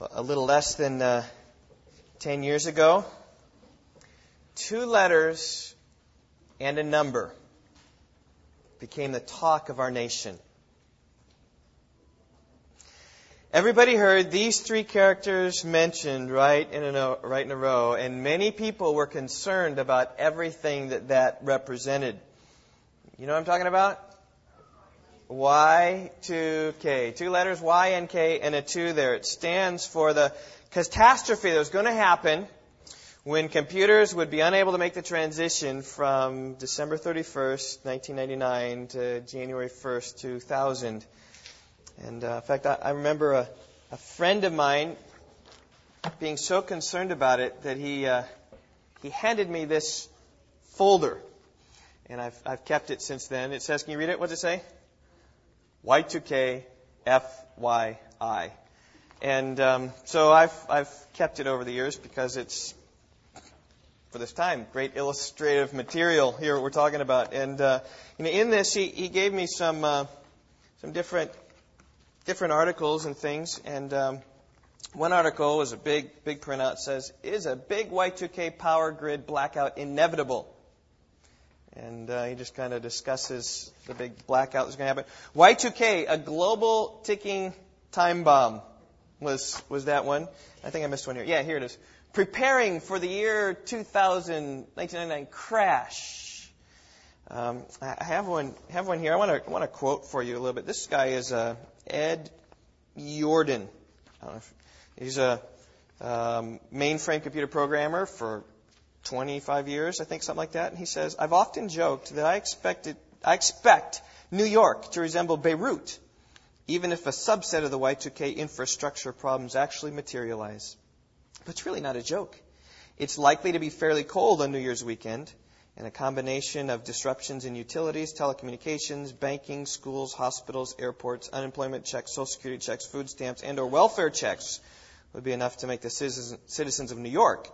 a little less than uh, 10 years ago, two letters and a number became the talk of our nation. Everybody heard these three characters mentioned right in a right in a row, and many people were concerned about everything that that represented. You know what I'm talking about? Y2K. Two letters, Y and K, and a 2 there. It stands for the catastrophe that was going to happen when computers would be unable to make the transition from December 31st, 1999 to January 1st, 2000. And uh, in fact, I, I remember a, a, friend of mine being so concerned about it that he, uh, he handed me this folder. And I've, I've kept it since then. It says, can you read it? What does it say? Y2K FYI. And um, so I've, I've kept it over the years because it's, for this time, great illustrative material here we're talking about. And uh, you know, in this, he, he gave me some, uh, some different, different articles and things. And um, one article was a big, big printout. says, "Is a big Y2K power grid blackout inevitable?" And uh, he just kind of discusses the big blackout that's going to happen. Y2K, a global ticking time bomb, was was that one. I think I missed one here. Yeah, here it is. Preparing for the year 2000, 1999 crash. Um, I have one have one here. I want to want to quote for you a little bit. This guy is uh, Ed Yourdon. he's a um, mainframe computer programmer for 25 years, I think, something like that. And he says, I've often joked that I expected, I expect New York to resemble Beirut, even if a subset of the Y2K infrastructure problems actually materialize. But it's really not a joke. It's likely to be fairly cold on New Year's weekend, and a combination of disruptions in utilities, telecommunications, banking, schools, hospitals, airports, unemployment checks, social security checks, food stamps, and or welfare checks would be enough to make the citizens of New York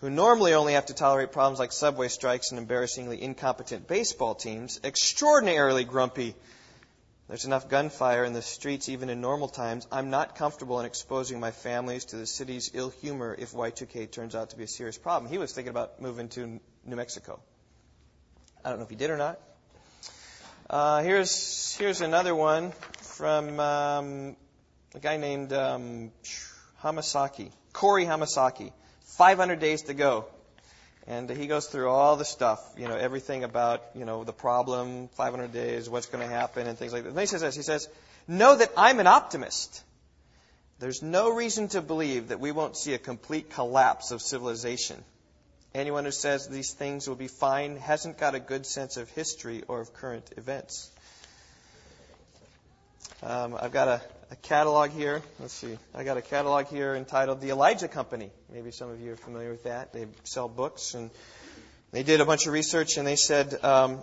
who normally only have to tolerate problems like subway strikes and embarrassingly incompetent baseball teams, extraordinarily grumpy. There's enough gunfire in the streets even in normal times. I'm not comfortable in exposing my families to the city's ill humor if Y2K turns out to be a serious problem. He was thinking about moving to New Mexico. I don't know if he did or not. Uh, here's here's another one from um, a guy named um, Hamasaki, Corey Hamasaki. 500 days to go. And he goes through all the stuff, you know, everything about, you know, the problem, 500 days, what's going to happen, and things like that. And he says this. He says, Know that I'm an optimist. There's no reason to believe that we won't see a complete collapse of civilization. Anyone who says these things will be fine hasn't got a good sense of history or of current events. Um, I've got a, a catalog here. Let's see. I got a catalog here entitled The Elijah Company. Maybe some of you are familiar with that. They sell books, and they did a bunch of research, and they said, um,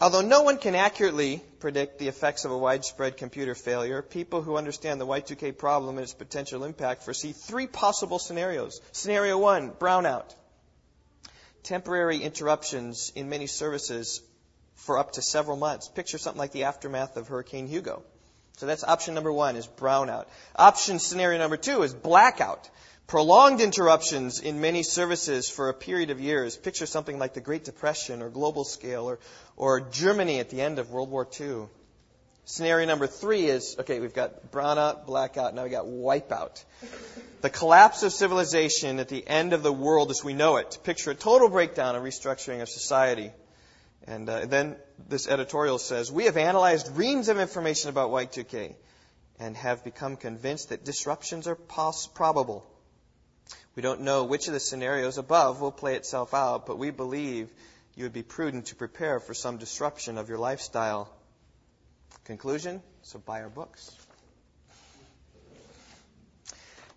although no one can accurately predict the effects of a widespread computer failure, people who understand the Y2K problem and its potential impact foresee three possible scenarios. Scenario one: brownout. Temporary interruptions in many services for up to several months. Picture something like the aftermath of Hurricane Hugo. So that's option number one is brownout. Option scenario number two is blackout. Prolonged interruptions in many services for a period of years. Picture something like the Great Depression or global scale or, or Germany at the end of World War II. Scenario number three is okay, we've got brownout, blackout, now we've got wipeout. The collapse of civilization at the end of the world as we know it. Picture a total breakdown and restructuring of society. And uh, then this editorial says, We have analyzed reams of information about Y2K and have become convinced that disruptions are pos- probable. We don't know which of the scenarios above will play itself out, but we believe you would be prudent to prepare for some disruption of your lifestyle. Conclusion? So buy our books.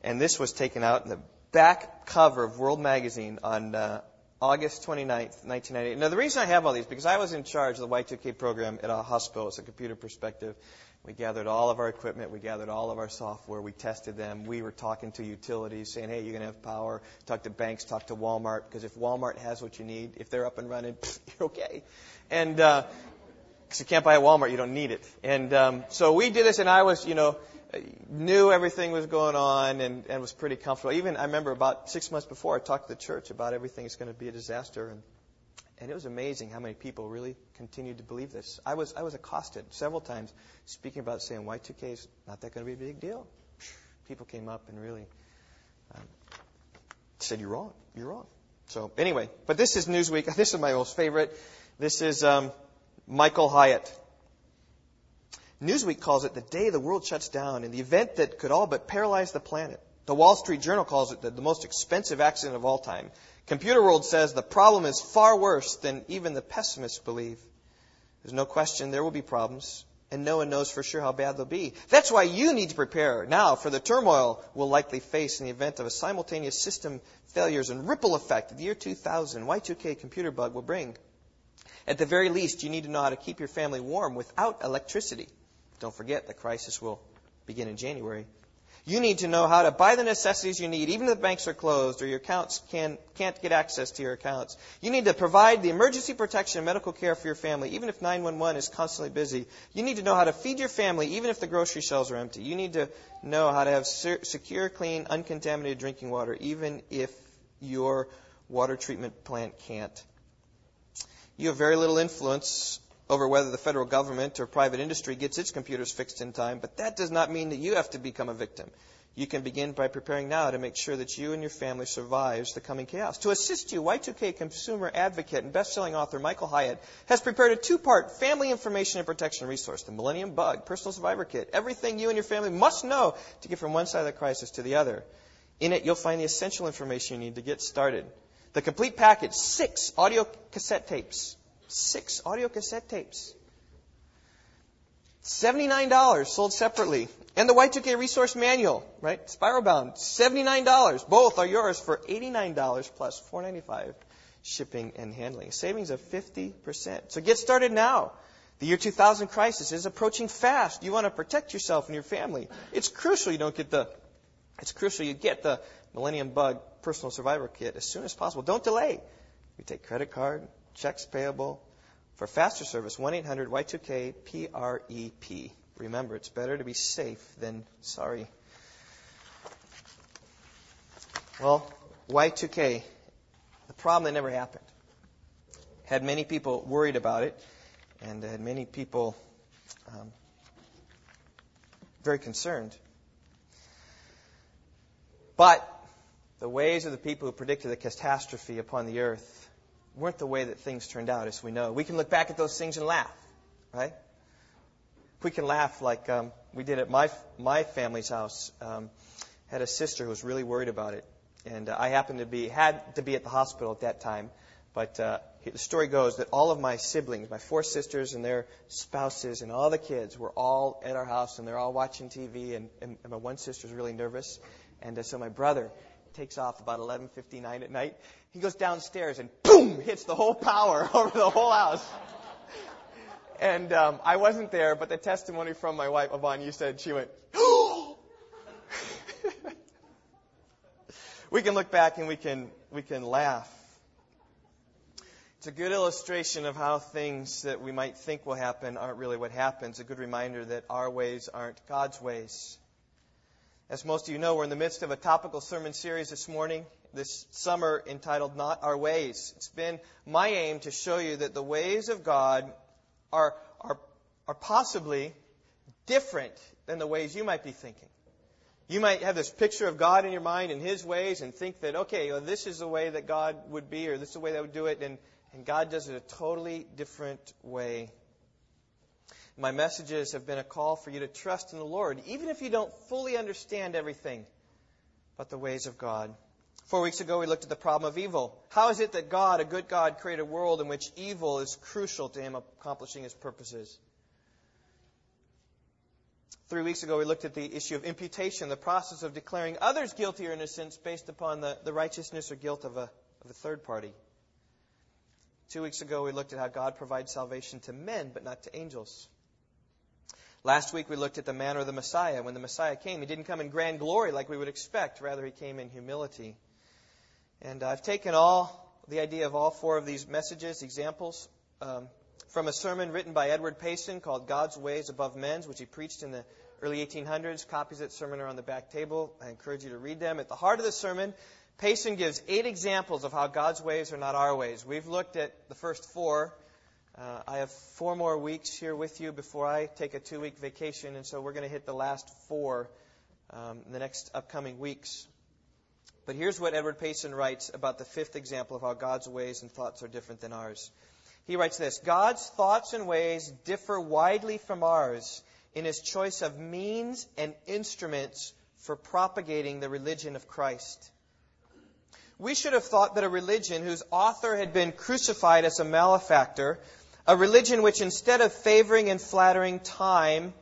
And this was taken out in the back cover of World Magazine on uh, August 29th, 1998. Now, the reason I have all these, because I was in charge of the Y2K program at a hospital It's a computer perspective. We gathered all of our equipment. We gathered all of our software. We tested them. We were talking to utilities saying, hey, you're going to have power. Talk to banks. Talk to Walmart. Because if Walmart has what you need, if they're up and running, you're okay. And, uh, because you can't buy at Walmart, you don't need it. And um, so we did this, and I was, you know, knew everything was going on and, and was pretty comfortable. Even I remember about six months before, I talked to the church about everything is going to be a disaster, and and it was amazing how many people really continued to believe this. I was I was accosted several times speaking about saying Y2K is not that going to be a big deal. People came up and really um, said you're wrong, you're wrong. So anyway, but this is Newsweek. This is my most favorite. This is um, Michael Hyatt. Newsweek calls it the day the world shuts down and the event that could all but paralyze the planet. The Wall Street Journal calls it the, the most expensive accident of all time. Computer World says the problem is far worse than even the pessimists believe. There's no question there will be problems, and no one knows for sure how bad they'll be. That's why you need to prepare now for the turmoil we'll likely face in the event of a simultaneous system failures and ripple effect the year 2000 Y2K computer bug will bring. At the very least, you need to know how to keep your family warm without electricity. Don't forget the crisis will begin in January. You need to know how to buy the necessities you need, even if the banks are closed or your accounts can, can't get access to your accounts. You need to provide the emergency protection and medical care for your family, even if 911 is constantly busy. You need to know how to feed your family, even if the grocery shelves are empty. You need to know how to have secure, clean, uncontaminated drinking water, even if your water treatment plant can't. You have very little influence over whether the federal government or private industry gets its computers fixed in time, but that does not mean that you have to become a victim. You can begin by preparing now to make sure that you and your family survives the coming chaos. To assist you, Y2K consumer advocate and best-selling author Michael Hyatt has prepared a two-part family information and protection resource, the Millennium Bug Personal Survivor Kit. Everything you and your family must know to get from one side of the crisis to the other. In it, you'll find the essential information you need to get started. The complete package, six audio cassette tapes, Six audio cassette tapes. $79 sold separately. And the Y2K resource manual, right? Spiral bound, $79. Both are yours for $89 plus $4.95 shipping and handling. Savings of 50%. So get started now. The year 2000 crisis is approaching fast. You want to protect yourself and your family. It's crucial you don't get the, it's crucial you get the Millennium Bug Personal Survivor Kit as soon as possible. Don't delay. You take credit card, checks payable. For faster service, 1 800 Y2K PREP. Remember, it's better to be safe than sorry. Well, Y2K, the problem that never happened. Had many people worried about it, and had many people um, very concerned. But the ways of the people who predicted the catastrophe upon the earth weren't the way that things turned out, as we know. We can look back at those things and laugh, right? We can laugh like um, we did at my my family's house. Um, had a sister who was really worried about it, and uh, I happened to be had to be at the hospital at that time. But uh, the story goes that all of my siblings, my four sisters and their spouses, and all the kids were all at our house, and they're all watching TV. And, and, and my one sister's really nervous, and uh, so my brother takes off about 11:59 at night. He goes downstairs and boom hits the whole power over the whole house. And um, I wasn't there, but the testimony from my wife, Yvonne, you said she went, we can look back and we can we can laugh. It's a good illustration of how things that we might think will happen aren't really what happens. A good reminder that our ways aren't God's ways. As most of you know, we're in the midst of a topical sermon series this morning, this summer entitled Not Our Ways. It's been my aim to show you that the ways of God are, are, are possibly different than the ways you might be thinking. You might have this picture of God in your mind and His ways and think that, okay, well, this is the way that God would be or this is the way that would do it, and, and God does it a totally different way my messages have been a call for you to trust in the Lord, even if you don't fully understand everything but the ways of God. Four weeks ago, we looked at the problem of evil. How is it that God, a good God, created a world in which evil is crucial to Him accomplishing His purposes? Three weeks ago, we looked at the issue of imputation, the process of declaring others guilty or innocent based upon the, the righteousness or guilt of a, of a third party. Two weeks ago, we looked at how God provides salvation to men, but not to angels. Last week we looked at the manner of the Messiah. When the Messiah came, he didn't come in grand glory like we would expect. Rather, he came in humility. And I've taken all the idea of all four of these messages, examples, um, from a sermon written by Edward Payson called God's Ways Above Men's, which he preached in the early 1800s. Copies of that sermon are on the back table. I encourage you to read them. At the heart of the sermon, Payson gives eight examples of how God's ways are not our ways. We've looked at the first four. Uh, I have four more weeks here with you before I take a two week vacation, and so we're going to hit the last four um, in the next upcoming weeks. But here's what Edward Payson writes about the fifth example of how God's ways and thoughts are different than ours. He writes this God's thoughts and ways differ widely from ours in his choice of means and instruments for propagating the religion of Christ. We should have thought that a religion whose author had been crucified as a malefactor, a religion which instead of favoring and flattering time,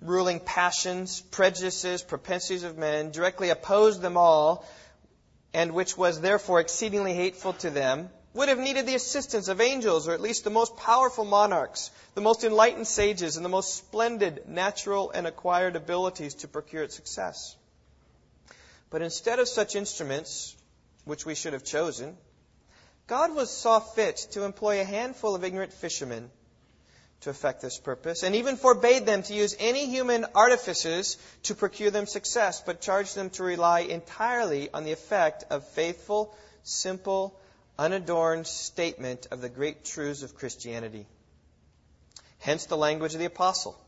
ruling passions, prejudices, propensities of men, directly opposed them all, and which was therefore exceedingly hateful to them, would have needed the assistance of angels, or at least the most powerful monarchs, the most enlightened sages, and the most splendid natural and acquired abilities to procure its success. But instead of such instruments, which we should have chosen, God was saw fit to employ a handful of ignorant fishermen to effect this purpose, and even forbade them to use any human artifices to procure them success, but charged them to rely entirely on the effect of faithful, simple, unadorned statement of the great truths of Christianity. Hence the language of the apostle.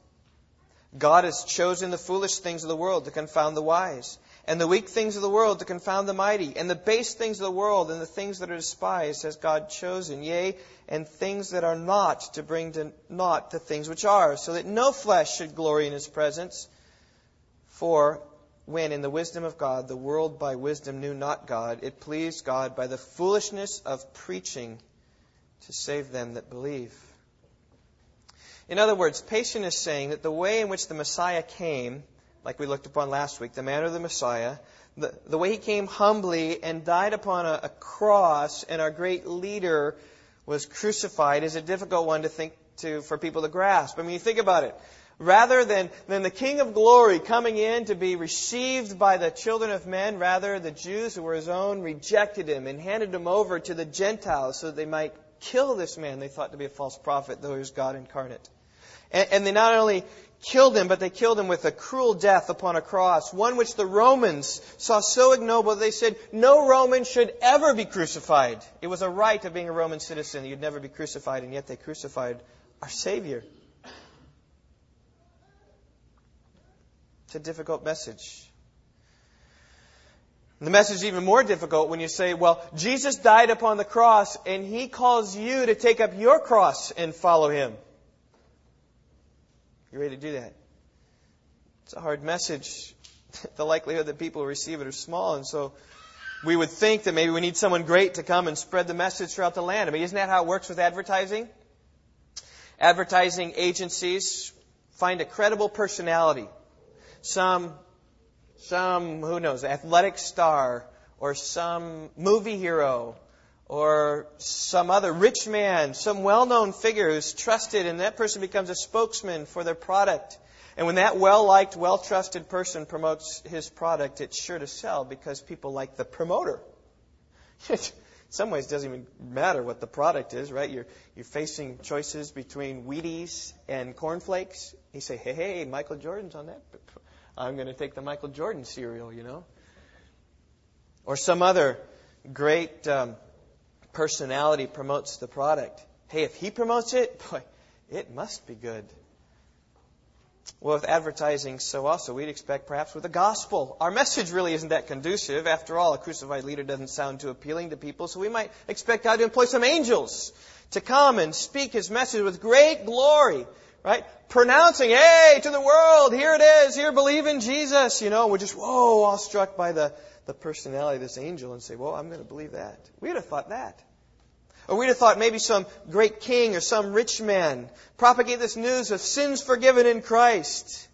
God has chosen the foolish things of the world to confound the wise, and the weak things of the world to confound the mighty, and the base things of the world and the things that are despised has God chosen, yea, and things that are not to bring to naught the things which are, so that no flesh should glory in his presence. For when in the wisdom of God the world by wisdom knew not God, it pleased God by the foolishness of preaching to save them that believe. In other words, Payson is saying that the way in which the Messiah came, like we looked upon last week, the manner of the Messiah, the, the way he came humbly and died upon a, a cross, and our great leader was crucified, is a difficult one to think to for people to grasp. I mean, you think about it rather than, than the King of glory coming in to be received by the children of men, rather the Jews who were his own rejected him and handed him over to the Gentiles so that they might kill this man they thought to be a false prophet, though he was God incarnate. And, and they not only killed him, but they killed him with a cruel death upon a cross, one which the Romans saw so ignoble they said no Roman should ever be crucified. It was a right of being a Roman citizen. You'd never be crucified, and yet they crucified our Savior. It's a difficult message. The message is even more difficult when you say, well, Jesus died upon the cross and he calls you to take up your cross and follow him. You ready to do that? It's a hard message. the likelihood that people receive it are small, and so we would think that maybe we need someone great to come and spread the message throughout the land. I mean, isn't that how it works with advertising? Advertising agencies find a credible personality some, some, who knows, athletic star or some movie hero or some other rich man, some well-known figure who's trusted and that person becomes a spokesman for their product. And when that well-liked, well-trusted person promotes his product, it's sure to sell because people like the promoter. in some ways, it doesn't even matter what the product is, right? You're, you're facing choices between Wheaties and cornflakes. You say, hey, hey, Michael Jordan's on that I'm going to take the Michael Jordan cereal, you know. Or some other great um, personality promotes the product. Hey, if he promotes it, boy, it must be good. Well, with advertising, so also we'd expect perhaps with the gospel. Our message really isn't that conducive. After all, a crucified leader doesn't sound too appealing to people, so we might expect God to employ some angels to come and speak his message with great glory right? Pronouncing, hey, to the world, here it is, here, believe in Jesus, you know, we're just, whoa, awestruck by the, the personality of this angel and say, well, I'm going to believe that. We'd have thought that. Or we'd have thought maybe some great king or some rich man propagate this news of sins forgiven in Christ.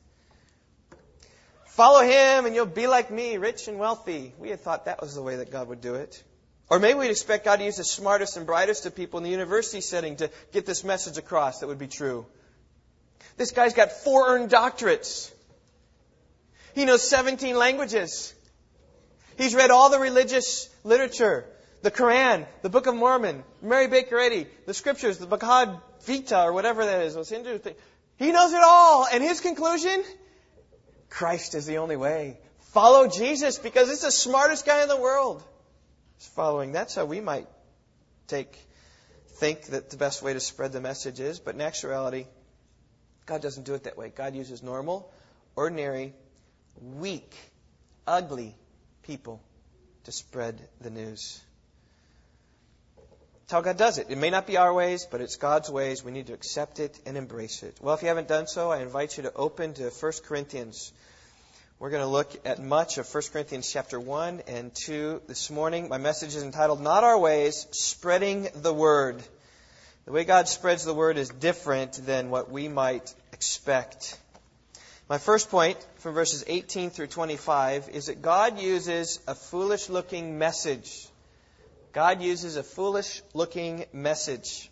Follow him and you'll be like me, rich and wealthy. We had thought that was the way that God would do it. Or maybe we'd expect God to use the smartest and brightest of people in the university setting to get this message across that would be true. This guy's got four earned doctorates. He knows 17 languages. He's read all the religious literature, the Quran, the Book of Mormon, Mary Baker Eddy, the scriptures, the Bhagavad Gita or whatever that is, those Hindu things. He knows it all. And his conclusion? Christ is the only way. Follow Jesus because it's the smartest guy in the world. He's following. That's how we might take, think that the best way to spread the message is. But in actuality, God doesn't do it that way. God uses normal, ordinary, weak, ugly people to spread the news. That's how God does it. It may not be our ways, but it's God's ways. We need to accept it and embrace it. Well, if you haven't done so, I invite you to open to 1 Corinthians. We're going to look at much of 1 Corinthians chapter 1 and 2 this morning. My message is entitled Not Our Ways, Spreading the Word. The way God spreads the Word is different than what we might expect. My first point from verses 18 through 25 is that God uses a foolish looking message. God uses a foolish looking message.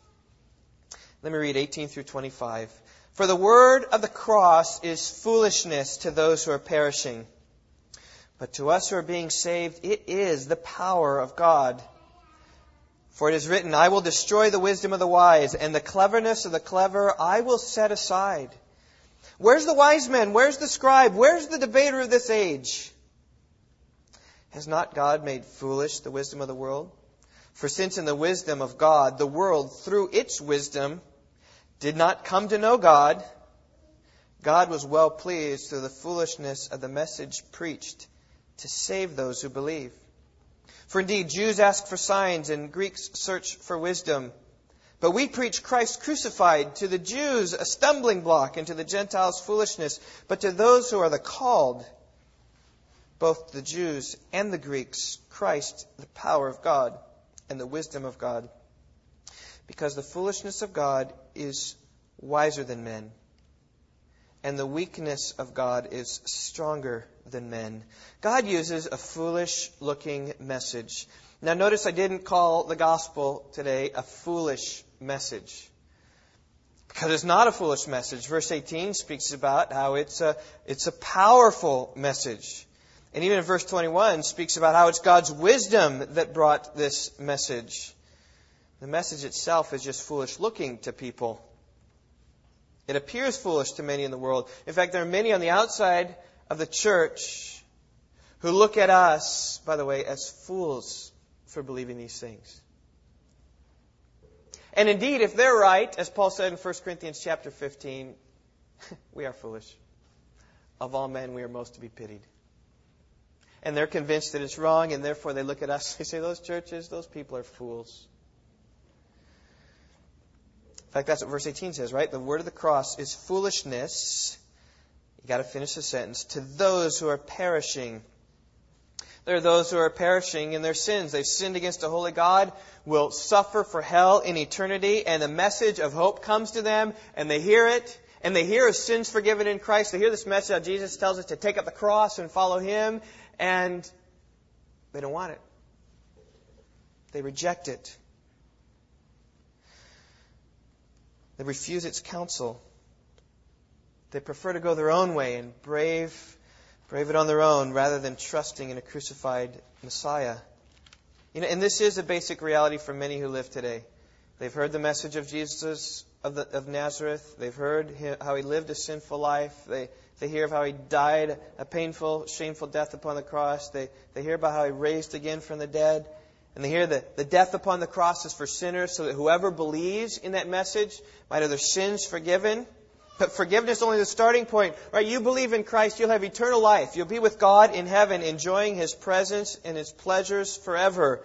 Let me read 18 through 25. For the word of the cross is foolishness to those who are perishing. But to us who are being saved, it is the power of God. For it is written, I will destroy the wisdom of the wise, and the cleverness of the clever I will set aside. Where's the wise man? Where's the scribe? Where's the debater of this age? Has not God made foolish the wisdom of the world? For since in the wisdom of God, the world, through its wisdom, did not come to know God, God was well pleased through the foolishness of the message preached to save those who believe. For indeed, Jews ask for signs and Greeks search for wisdom. But we preach Christ crucified, to the Jews a stumbling block, and to the Gentiles foolishness. But to those who are the called, both the Jews and the Greeks, Christ, the power of God and the wisdom of God. Because the foolishness of God is wiser than men, and the weakness of God is stronger than men. God uses a foolish looking message. Now, notice I didn't call the gospel today a foolish message. Because it's not a foolish message. Verse 18 speaks about how it's a, it's a powerful message. And even in verse 21 speaks about how it's God's wisdom that brought this message. The message itself is just foolish looking to people. It appears foolish to many in the world. In fact, there are many on the outside of the church who look at us, by the way, as fools for believing these things. And indeed, if they're right, as Paul said in 1 Corinthians chapter 15, we are foolish. Of all men, we are most to be pitied. And they're convinced that it's wrong, and therefore they look at us, they say, those churches, those people are fools. In fact, that's what verse 18 says, right? The word of the cross is foolishness. You got to finish the sentence. To those who are perishing. There are those who are perishing in their sins. They've sinned against a holy God, will suffer for hell in eternity, and the message of hope comes to them, and they hear it, and they hear sins forgiven in Christ. They hear this message that Jesus tells us to take up the cross and follow him, and they don't want it. They reject it. They refuse its counsel. They prefer to go their own way and brave, brave it on their own rather than trusting in a crucified Messiah. You know, and this is a basic reality for many who live today. They've heard the message of Jesus of, the, of Nazareth. They've heard how he lived a sinful life. They, they hear of how he died a painful, shameful death upon the cross. They, they hear about how he raised again from the dead. And they hear that the death upon the cross is for sinners so that whoever believes in that message might have their sins forgiven. But forgiveness is only the starting point, right? You believe in Christ, you'll have eternal life. You'll be with God in heaven, enjoying His presence and His pleasures forever.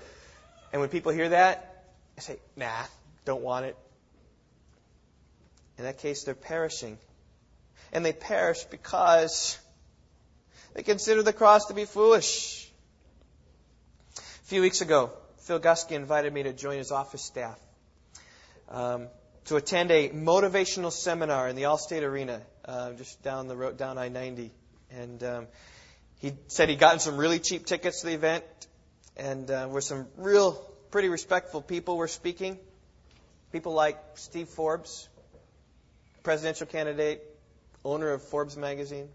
And when people hear that, they say, nah, don't want it. In that case, they're perishing. And they perish because they consider the cross to be foolish. A few weeks ago, Phil Gusky invited me to join his office staff um, to attend a motivational seminar in the Allstate Arena, uh, just down the road, down I-90. And um, he said he'd gotten some really cheap tickets to the event, and uh, were some real, pretty respectful people were speaking. People like Steve Forbes, presidential candidate, owner of Forbes magazine.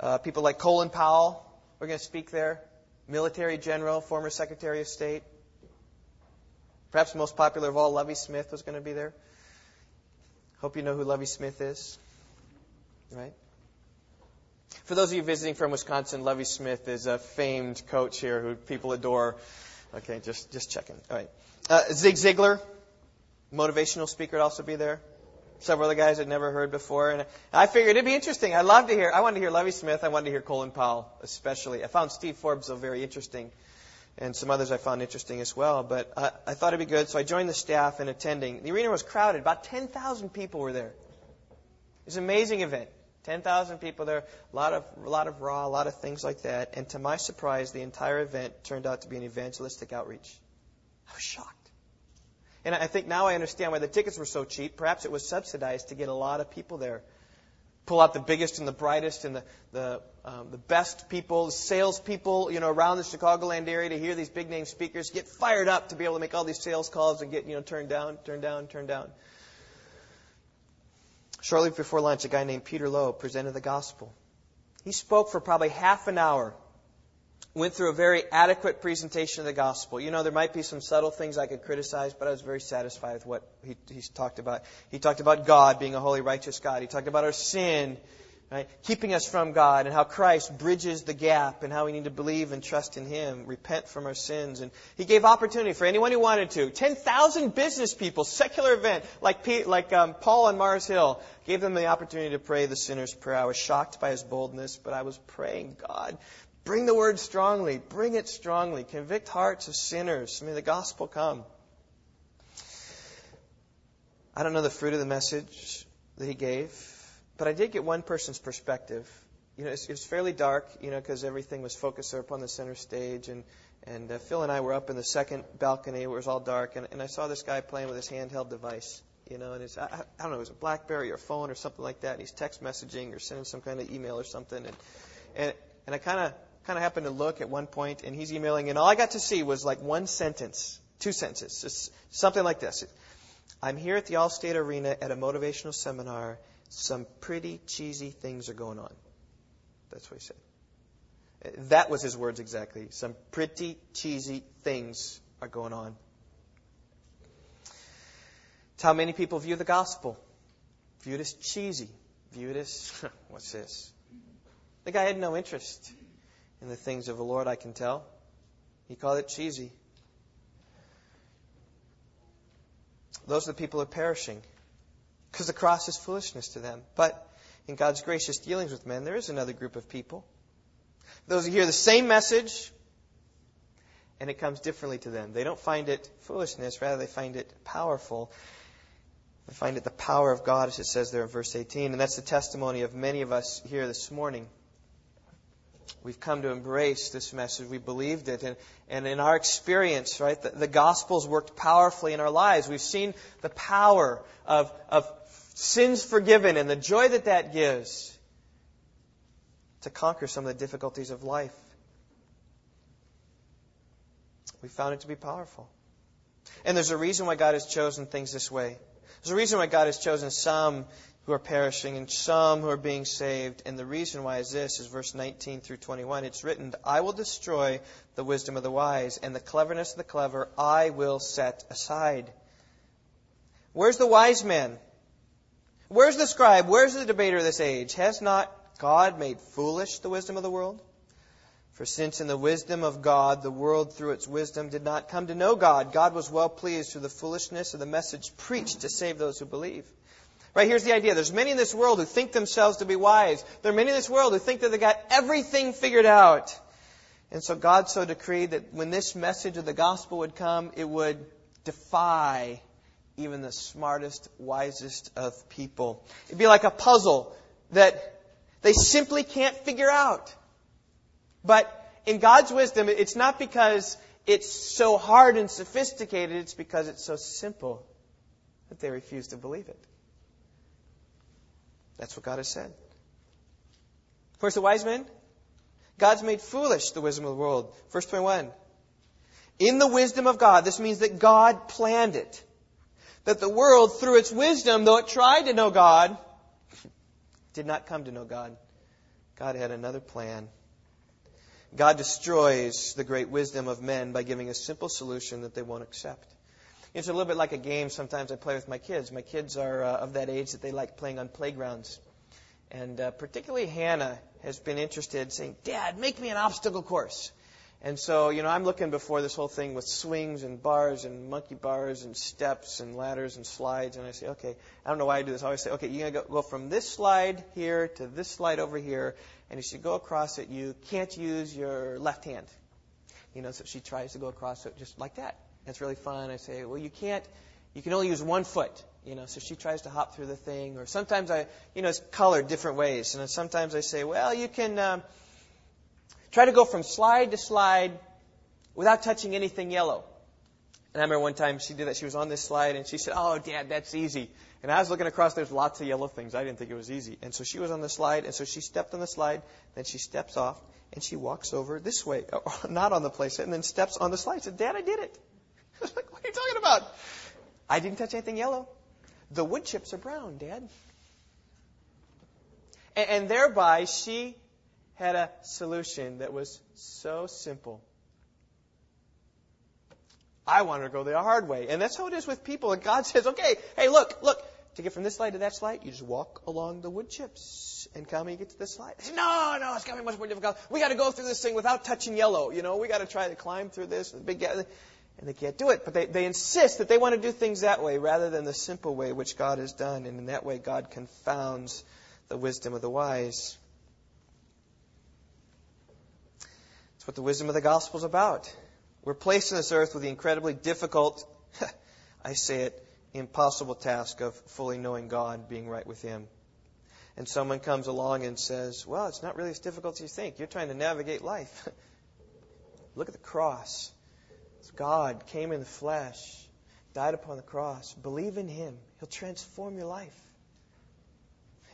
Uh, people like Colin Powell were going to speak there military general, former Secretary of State. Perhaps most popular of all, Lovie Smith was going to be there. Hope you know who Lovie Smith is. Right? For those of you visiting from Wisconsin, Lovie Smith is a famed coach here who people adore. Okay, just just checking. All right. Uh, Zig Ziglar, motivational speaker, would also be there. Several other guys I'd never heard before, and I figured it'd be interesting. I'd love to hear. I wanted to hear Lovie Smith. I wanted to hear Colin Powell, especially. I found Steve Forbes though very interesting, and some others I found interesting as well. But I, I thought it'd be good, so I joined the staff in attending. The arena was crowded. About 10,000 people were there. It was an amazing event. 10,000 people there, a lot of, a lot of raw, a lot of things like that. And to my surprise, the entire event turned out to be an evangelistic outreach. I was shocked. And I think now I understand why the tickets were so cheap. Perhaps it was subsidized to get a lot of people there. Pull out the biggest and the brightest and the, the, um, the best people, salespeople, you know, around the Chicagoland area to hear these big name speakers get fired up to be able to make all these sales calls and get, you know, turned down, turned down, turned down. Shortly before lunch, a guy named Peter Lowe presented the gospel. He spoke for probably half an hour, went through a very adequate presentation of the gospel. You know, there might be some subtle things I could criticize, but I was very satisfied with what he, he talked about. He talked about God being a holy, righteous God. He talked about our sin Right? Keeping us from God and how Christ bridges the gap and how we need to believe and trust in Him, repent from our sins. And He gave opportunity for anyone who wanted to. 10,000 business people, secular event, like, Pete, like um, Paul on Mars Hill, gave them the opportunity to pray the sinner's prayer. I was shocked by His boldness, but I was praying, God, bring the word strongly, bring it strongly, convict hearts of sinners. May the gospel come. I don't know the fruit of the message that He gave. But I did get one person's perspective. You know, it was fairly dark, you know, because everything was focused there up the center stage, and and uh, Phil and I were up in the second balcony where it was all dark, and, and I saw this guy playing with his handheld device, you know, and it's I, I don't know, it was a BlackBerry or phone or something like that, and he's text messaging or sending some kind of email or something, and and and I kind of kind of happened to look at one point, and he's emailing, and all I got to see was like one sentence, two sentences, just something like this. I'm here at the Allstate Arena at a motivational seminar some pretty cheesy things are going on. That's what he said. That was his words exactly. Some pretty cheesy things are going on. It's how many people view the gospel. View it as cheesy. View it as, what's this? The guy had no interest in the things of the Lord, I can tell. He called it cheesy. Those are the people who are perishing because the cross is foolishness to them. But in God's gracious dealings with men, there is another group of people. Those who hear the same message, and it comes differently to them. They don't find it foolishness, rather, they find it powerful. They find it the power of God, as it says there in verse 18. And that's the testimony of many of us here this morning. We've come to embrace this message. We believed it. And, and in our experience, right, the, the gospel's worked powerfully in our lives. We've seen the power of, of sins forgiven and the joy that that gives to conquer some of the difficulties of life. We found it to be powerful. And there's a reason why God has chosen things this way. There's a reason why God has chosen some who are perishing and some who are being saved. And the reason why is this is verse 19 through 21. It's written, I will destroy the wisdom of the wise and the cleverness of the clever I will set aside. Where's the wise man? Where's the scribe? Where's the debater of this age? Has not God made foolish the wisdom of the world? For since in the wisdom of God, the world through its wisdom did not come to know God, God was well pleased through the foolishness of the message preached to save those who believe. Right, here's the idea. There's many in this world who think themselves to be wise. There are many in this world who think that they got everything figured out. And so God so decreed that when this message of the gospel would come, it would defy even the smartest, wisest of people. It'd be like a puzzle that they simply can't figure out. But in God's wisdom, it's not because it's so hard and sophisticated, it's because it's so simple that they refuse to believe it. That's what God has said. Where's the wise men? God's made foolish the wisdom of the world. Verse 21. In the wisdom of God, this means that God planned it that the world, through its wisdom, though it tried to know God, did not come to know God. God had another plan. God destroys the great wisdom of men by giving a simple solution that they won't accept. It's a little bit like a game sometimes I play with my kids. My kids are uh, of that age that they like playing on playgrounds. And uh, particularly Hannah has been interested, saying, Dad, make me an obstacle course. And so, you know, I'm looking before this whole thing with swings and bars and monkey bars and steps and ladders and slides. And I say, okay, I don't know why I do this. I always say, okay, you're going to go from this slide here to this slide over here. And as you go across it, you can't use your left hand. You know, so she tries to go across it just like that. It's really fun. I say, well, you can't, you can only use one foot. You know, so she tries to hop through the thing. Or sometimes I, you know, it's colored different ways. And sometimes I say, well, you can, um, Try to go from slide to slide without touching anything yellow. And I remember one time she did that. She was on this slide and she said, Oh, Dad, that's easy. And I was looking across, there's lots of yellow things. I didn't think it was easy. And so she was on the slide, and so she stepped on the slide, then she steps off, and she walks over this way, not on the playset, and then steps on the slide. I said, Dad, I did it. Like, What are you talking about? I didn't touch anything yellow. The wood chips are brown, Dad. And, and thereby, she had a solution that was so simple. I wanted to go the hard way. And that's how it is with people. And God says, okay, hey, look, look. To get from this slide to that slide, you just walk along the wood chips and come and you get to this slide. Say, no, no, it's going to be much more difficult. We got to go through this thing without touching yellow. You know, we got to try to climb through this. Big, and they can't do it. But they, they insist that they want to do things that way rather than the simple way which God has done. And in that way, God confounds the wisdom of the wise. That's what the wisdom of the gospel is about. We're placed on this earth with the incredibly difficult, I say it, impossible task of fully knowing God, being right with Him. And someone comes along and says, Well, it's not really as difficult as you think. You're trying to navigate life. Look at the cross. God came in the flesh, died upon the cross. Believe in Him, He'll transform your life.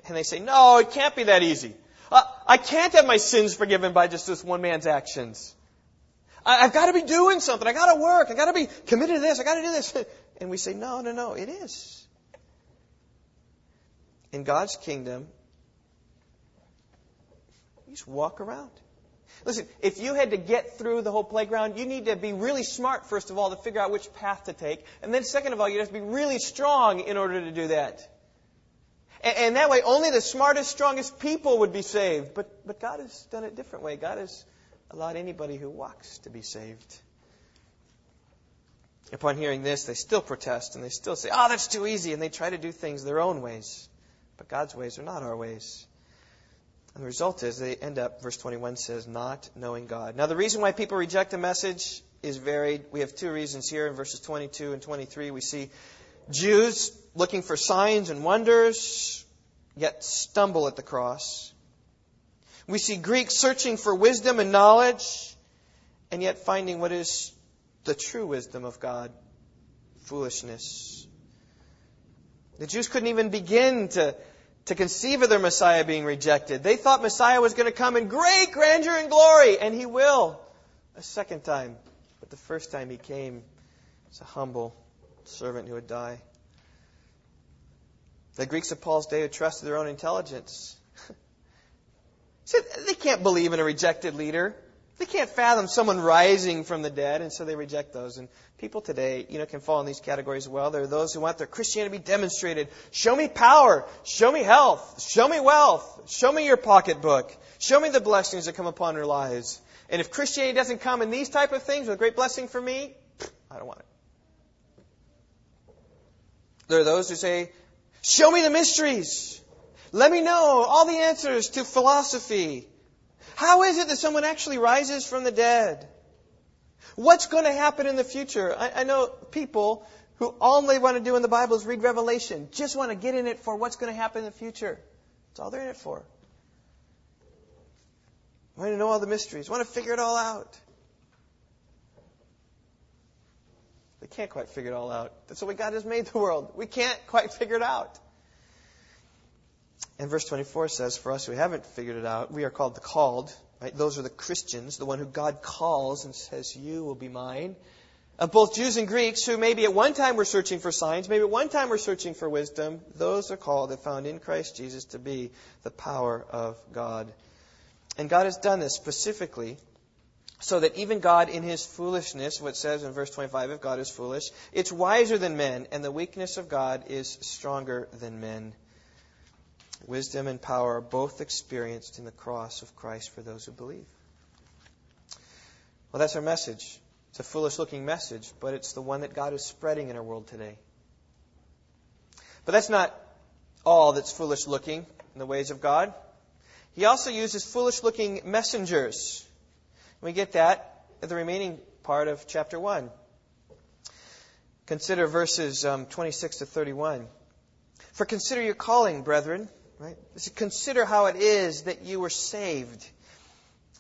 And they say, No, it can't be that easy. Uh, I can't have my sins forgiven by just this one man's actions. I, have got to be doing something. I've got to work. I've got to be committed to this. I've got to do this. And we say, no, no, no, it is. In God's kingdom, you just walk around. Listen, if you had to get through the whole playground, you need to be really smart, first of all, to figure out which path to take. And then, second of all, you have to be really strong in order to do that. And, and that way, only the smartest, strongest people would be saved. But, but God has done it a different way. God has allowed anybody who walks to be saved. Upon hearing this, they still protest and they still say, oh, that's too easy. And they try to do things their own ways. But God's ways are not our ways. And the result is they end up, verse 21 says, not knowing God. Now, the reason why people reject the message is varied. We have two reasons here in verses 22 and 23. We see Jews looking for signs and wonders, yet stumble at the cross. We see Greeks searching for wisdom and knowledge, and yet finding what is the true wisdom of God foolishness. The Jews couldn't even begin to, to conceive of their Messiah being rejected. They thought Messiah was going to come in great grandeur and glory, and he will a second time. But the first time he came as a humble servant who would die. The Greeks of Paul's day had trusted their own intelligence. they can't believe in a rejected leader. They can't fathom someone rising from the dead, and so they reject those. And people today, you know, can fall in these categories as well. There are those who want their Christianity to be demonstrated. Show me power. Show me health. Show me wealth. Show me your pocketbook. Show me the blessings that come upon your lives. And if Christianity doesn't come in these type of things with a great blessing for me, I don't want it. There are those who say, Show me the mysteries. Let me know all the answers to philosophy. How is it that someone actually rises from the dead? What's going to happen in the future? I, I know people who all they want to do in the Bible is read Revelation, just want to get in it for what's going to happen in the future. That's all they're in it for. Want to know all the mysteries, want to figure it all out. They can't quite figure it all out. That's the way God has made the world. We can't quite figure it out. And verse 24 says, For us who haven't figured it out, we are called the called. Right? Those are the Christians, the one who God calls and says, You will be mine. Of both Jews and Greeks who maybe at one time were searching for signs, maybe at one time were searching for wisdom, those are called and found in Christ Jesus to be the power of God. And God has done this specifically so that even God in his foolishness, what says in verse 25, if God is foolish, it's wiser than men, and the weakness of God is stronger than men. Wisdom and power are both experienced in the cross of Christ for those who believe. Well, that's our message. It's a foolish looking message, but it's the one that God is spreading in our world today. But that's not all that's foolish looking in the ways of God. He also uses foolish looking messengers. We get that at the remaining part of chapter 1. Consider verses um, 26 to 31. For consider your calling, brethren. Right? Consider how it is that you were saved.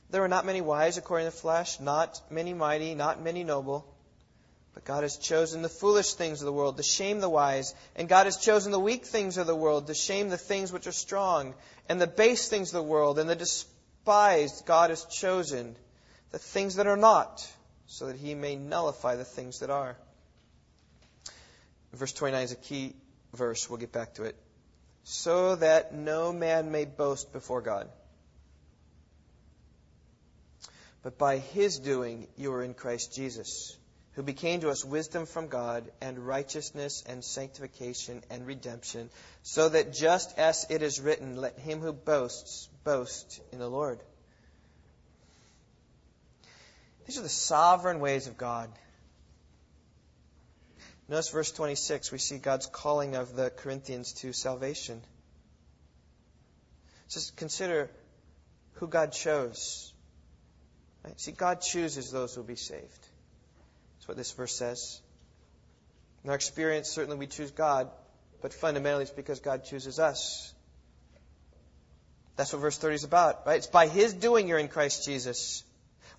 There were not many wise according to the flesh, not many mighty, not many noble. But God has chosen the foolish things of the world to shame the wise, and God has chosen the weak things of the world to shame the things which are strong, and the base things of the world, and the despised God has chosen the things that are not, so that he may nullify the things that are. Verse 29 is a key verse. We'll get back to it. So that no man may boast before God. But by his doing you are in Christ Jesus, who became to us wisdom from God and righteousness and sanctification and redemption, so that just as it is written, let him who boasts boast in the Lord. These are the sovereign ways of God. Notice verse 26, we see God's calling of the Corinthians to salvation. Just consider who God chose. Right? See, God chooses those who will be saved. That's what this verse says. In our experience, certainly we choose God, but fundamentally it's because God chooses us. That's what verse 30 is about, right? It's by His doing you're in Christ Jesus.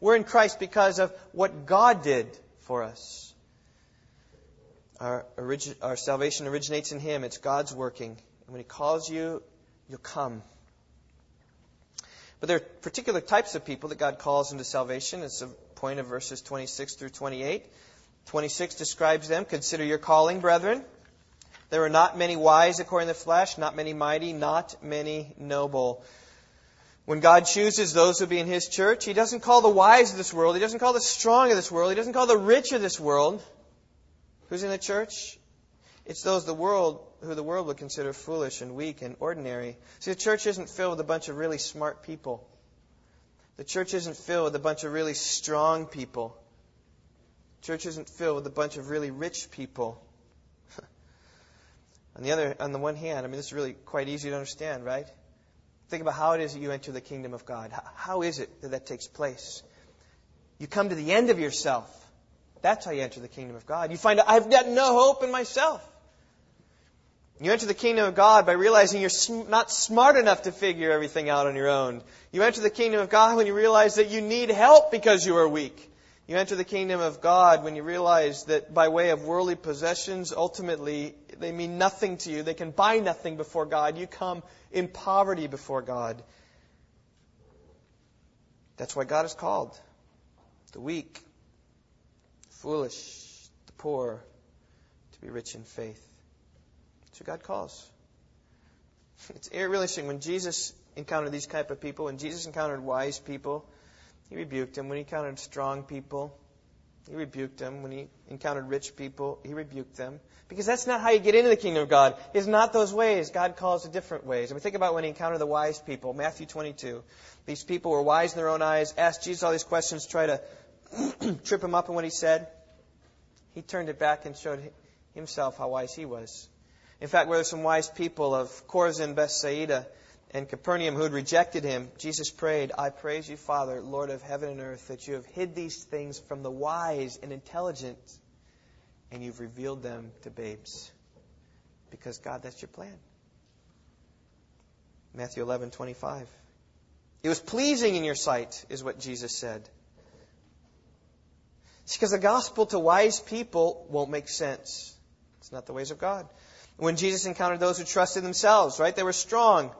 We're in Christ because of what God did for us. Our, origi- our salvation originates in Him. It's God's working. And when He calls you, you'll come. But there are particular types of people that God calls into salvation. It's the point of verses 26 through 28. 26 describes them. Consider your calling, brethren. There are not many wise according to the flesh, not many mighty, not many noble. When God chooses those who be in His church, He doesn't call the wise of this world. He doesn't call the strong of this world. He doesn't call the rich of this world. Who's in the church? It's those the world who the world would consider foolish and weak and ordinary. See, the church isn't filled with a bunch of really smart people. The church isn't filled with a bunch of really strong people. The church isn't filled with a bunch of really rich people. on the other, on the one hand, I mean, this is really quite easy to understand, right? Think about how it is that you enter the kingdom of God. How is it that that takes place? You come to the end of yourself. That's how you enter the kingdom of God. You find out, I've got no hope in myself. You enter the kingdom of God by realizing you're not smart enough to figure everything out on your own. You enter the kingdom of God when you realize that you need help because you are weak. You enter the kingdom of God when you realize that by way of worldly possessions, ultimately, they mean nothing to you. They can buy nothing before God. You come in poverty before God. That's why God is called the weak, foolish, the poor to be rich in faith. Who God calls. It's really interesting when Jesus encountered these type of people, when Jesus encountered wise people, he rebuked them. When he encountered strong people, he rebuked them. When he encountered rich people, he rebuked them. Because that's not how you get into the kingdom of God. It's not those ways. God calls it different ways. I mean, think about when he encountered the wise people. Matthew 22. These people were wise in their own eyes, asked Jesus all these questions, try to trip him up in what he said. He turned it back and showed himself how wise he was. In fact, where there's some wise people of Chorazin, Bethsaida, and Capernaum who had rejected him, Jesus prayed, I praise you, Father, Lord of heaven and earth, that you have hid these things from the wise and intelligent and you've revealed them to babes. Because, God, that's your plan. Matthew 11:25. It was pleasing in your sight, is what Jesus said. It's because the gospel to wise people won't make sense. It's not the ways of God. When Jesus encountered those who trusted themselves, right? They were strong.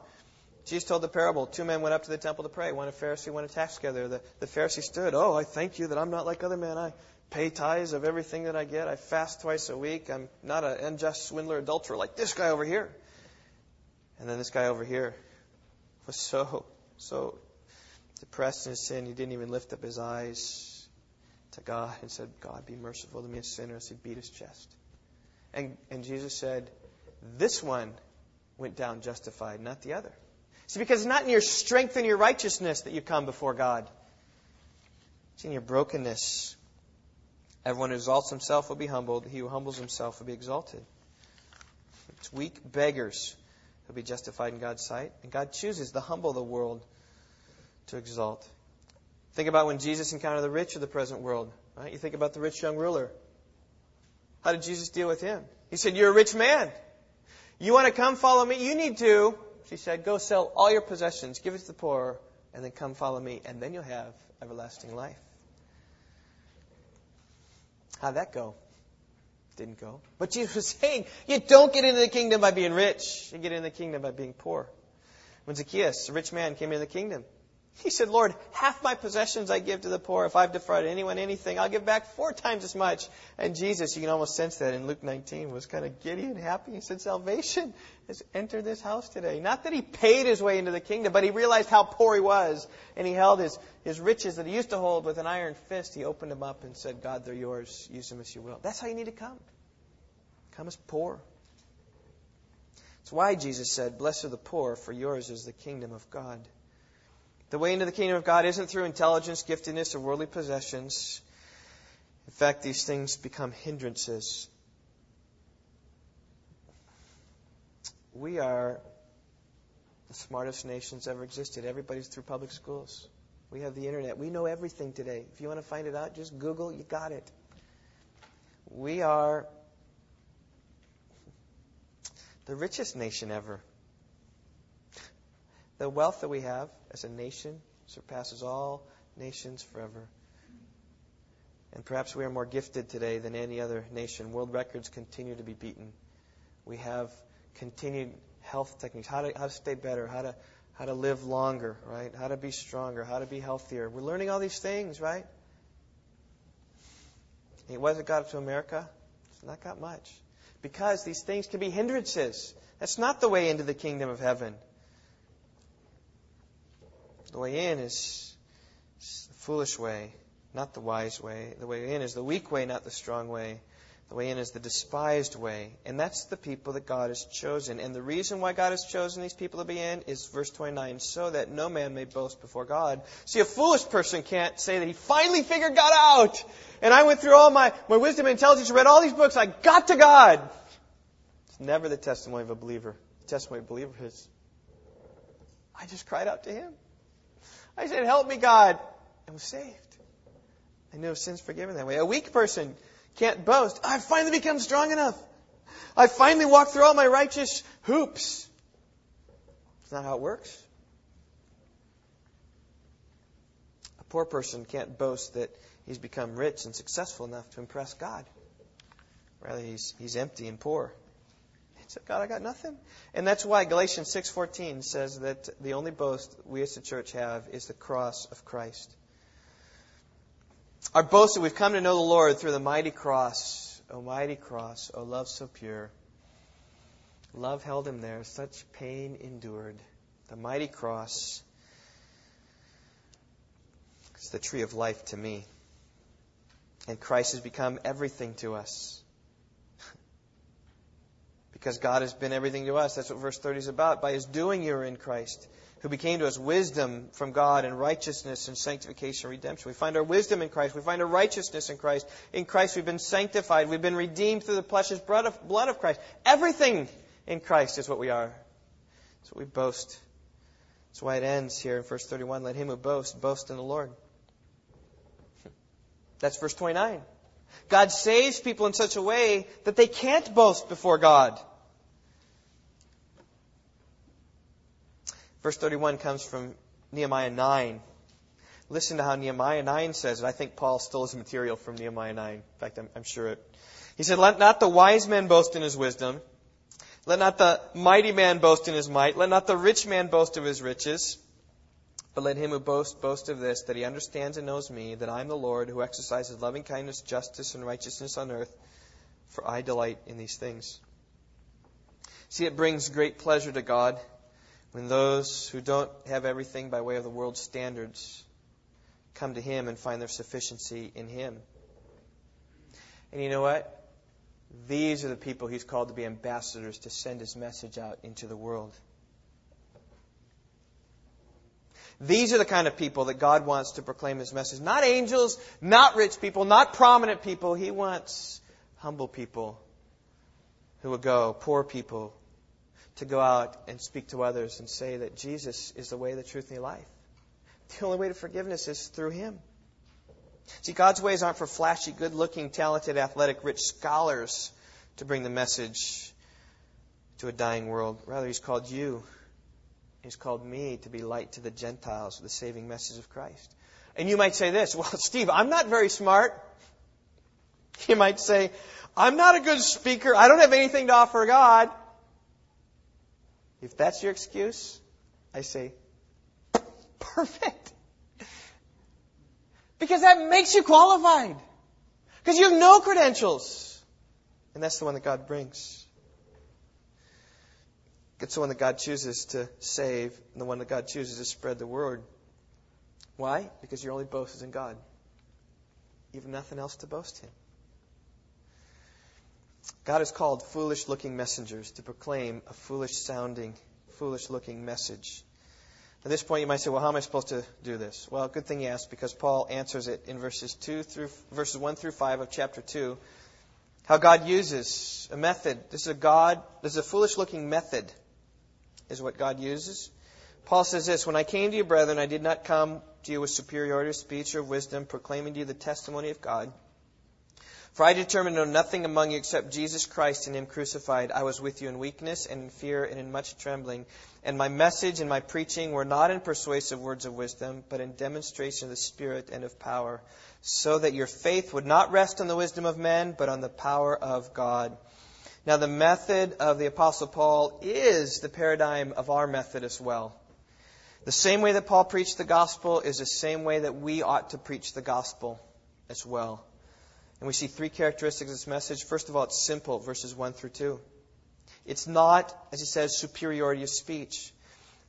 Jesus told the parable. Two men went up to the temple to pray. One a Pharisee, one a tax gatherer. The, the Pharisee stood. Oh, I thank you that I'm not like other men. I pay tithes of everything that I get. I fast twice a week. I'm not an unjust swindler, adulterer like this guy over here. And then this guy over here was so, so depressed in his sin, he didn't even lift up his eyes to God and said, God, be merciful to me, a sinner. So he beat his chest. And, and Jesus said, This one went down justified, not the other. See, because it's not in your strength and your righteousness that you come before God. It's in your brokenness. Everyone who exalts himself will be humbled. He who humbles himself will be exalted. It's weak beggars who will be justified in God's sight. And God chooses the humble of the world to exalt. Think about when Jesus encountered the rich of the present world. Right? You think about the rich young ruler. How did Jesus deal with him? He said, You're a rich man. You want to come follow me? You need to, she said, go sell all your possessions, give it to the poor, and then come follow me, and then you'll have everlasting life. How'd that go? Didn't go. But Jesus was saying, you don't get into the kingdom by being rich. You get into the kingdom by being poor. When Zacchaeus, a rich man, came into the kingdom, he said, Lord, half my possessions I give to the poor. If I've defrauded anyone anything, I'll give back four times as much. And Jesus, you can almost sense that in Luke 19, was kind of giddy and happy. He said, Salvation has entered this house today. Not that he paid his way into the kingdom, but he realized how poor he was. And he held his, his riches that he used to hold with an iron fist. He opened them up and said, God, they're yours. Use them as you will. That's how you need to come. Come as poor. That's why Jesus said, Blessed are the poor, for yours is the kingdom of God. The way into the kingdom of God isn't through intelligence, giftedness, or worldly possessions. In fact, these things become hindrances. We are the smartest nations ever existed. Everybody's through public schools. We have the internet. We know everything today. If you want to find it out, just Google, you got it. We are the richest nation ever. The wealth that we have as a nation surpasses all nations forever. And perhaps we are more gifted today than any other nation. World records continue to be beaten. We have continued health techniques, how to, how to stay better, how to, how to live longer, right? How to be stronger, how to be healthier. We're learning all these things, right? It got to America? It's not got much. Because these things can be hindrances. That's not the way into the kingdom of heaven. The way in is the foolish way, not the wise way. The way in is the weak way, not the strong way. The way in is the despised way. And that's the people that God has chosen. And the reason why God has chosen these people to be in is verse 29 so that no man may boast before God. See, a foolish person can't say that he finally figured God out. And I went through all my, my wisdom and intelligence, read all these books, I got to God. It's never the testimony of a believer. The testimony of a believer is, I just cried out to him. I said, Help me, God, and was saved. I knew sins forgiven that way. A weak person can't boast. I've finally become strong enough. I finally walked through all my righteous hoops. It's not how it works. A poor person can't boast that he's become rich and successful enough to impress God. Rather, he's, he's empty and poor said, God, I got nothing. And that's why Galatians 6:14 says that the only boast we as the church have is the cross of Christ. Our boast that we've come to know the Lord through the mighty cross. Oh, mighty cross. Oh, love so pure. Love held him there. Such pain endured. The mighty cross is the tree of life to me. And Christ has become everything to us because God has been everything to us. That's what verse 30 is about. By his doing, you are in Christ, who became to us wisdom from God and righteousness and sanctification and redemption. We find our wisdom in Christ. We find our righteousness in Christ. In Christ, we've been sanctified. We've been redeemed through the precious blood of, Christ. Everything in Christ is what we are. That's what we boast. That's why it ends here in verse 31. Let him who boasts boast in the Lord. That's verse 29. God saves people in such a way that they can't boast before God. Verse 31 comes from Nehemiah 9. Listen to how Nehemiah 9 says it. I think Paul stole his material from Nehemiah 9. In fact, I'm, I'm sure it. He said, Let not the wise man boast in his wisdom. Let not the mighty man boast in his might. Let not the rich man boast of his riches. But let him who boasts boast of this, that he understands and knows me, that I am the Lord who exercises loving kindness, justice, and righteousness on earth, for I delight in these things. See, it brings great pleasure to God When those who don't have everything by way of the world's standards come to Him and find their sufficiency in Him. And you know what? These are the people He's called to be ambassadors to send His message out into the world. These are the kind of people that God wants to proclaim His message. Not angels, not rich people, not prominent people. He wants humble people who will go, poor people, to go out and speak to others and say that Jesus is the way, the truth, and the life. The only way to forgiveness is through Him. See, God's ways aren't for flashy, good looking, talented, athletic, rich scholars to bring the message to a dying world. Rather, He's called you He's called me to be light to the Gentiles with the saving message of Christ. And you might say this, well, Steve, I'm not very smart. You might say, I'm not a good speaker. I don't have anything to offer God. If that's your excuse, I say, perfect. Because that makes you qualified. Because you have no credentials. And that's the one that God brings. It's the one that God chooses to save and the one that God chooses to spread the word. Why? Because your only boast is in God. You have nothing else to boast in. God has called foolish looking messengers to proclaim a foolish sounding, foolish looking message. At this point, you might say, well, how am I supposed to do this? Well, good thing you asked because Paul answers it in verses 2 through, verses 1 through 5 of chapter 2. How God uses a method. This is a God, this is a foolish looking method is what God uses. Paul says this When I came to you, brethren, I did not come to you with superiority of speech or wisdom, proclaiming to you the testimony of God. For I determined to know nothing among you except Jesus Christ and Him crucified. I was with you in weakness and in fear and in much trembling. And my message and my preaching were not in persuasive words of wisdom, but in demonstration of the Spirit and of power, so that your faith would not rest on the wisdom of men, but on the power of God. Now, the method of the Apostle Paul is the paradigm of our method as well. The same way that Paul preached the gospel is the same way that we ought to preach the gospel as well. And we see three characteristics of this message. First of all, it's simple, verses 1 through 2. It's not, as he says, superiority of speech.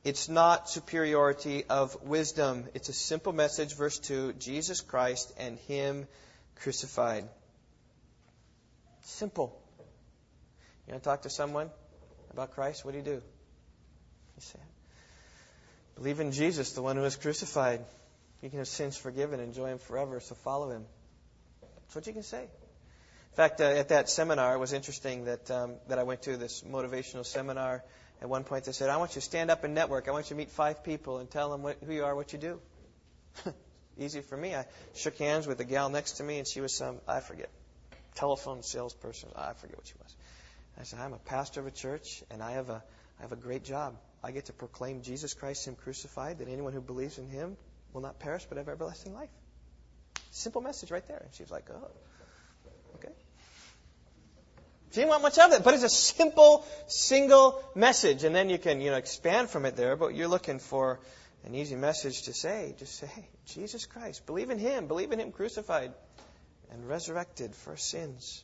It's not superiority of wisdom. It's a simple message, verse 2 Jesus Christ and Him crucified. Simple. You want to talk to someone about Christ? What do you do? You say, Believe in Jesus, the one who was crucified. You can have sins forgiven, and enjoy Him forever, so follow Him. That's what you can say. In fact, uh, at that seminar, it was interesting that um, that I went to this motivational seminar. At one point, they said, "I want you to stand up and network. I want you to meet five people and tell them what, who you are, what you do." Easy for me. I shook hands with the gal next to me, and she was some I forget telephone salesperson. I forget what she was. I said, I'm a pastor of a church, and I have a, I have a great job. I get to proclaim Jesus Christ, Him crucified, that anyone who believes in Him will not perish but have everlasting life. Simple message right there. And she was like, oh, okay. She didn't want much of it, but it's a simple, single message. And then you can, you know, expand from it there, but you're looking for an easy message to say. Just say, hey, Jesus Christ. Believe in Him. Believe in Him crucified and resurrected for sins.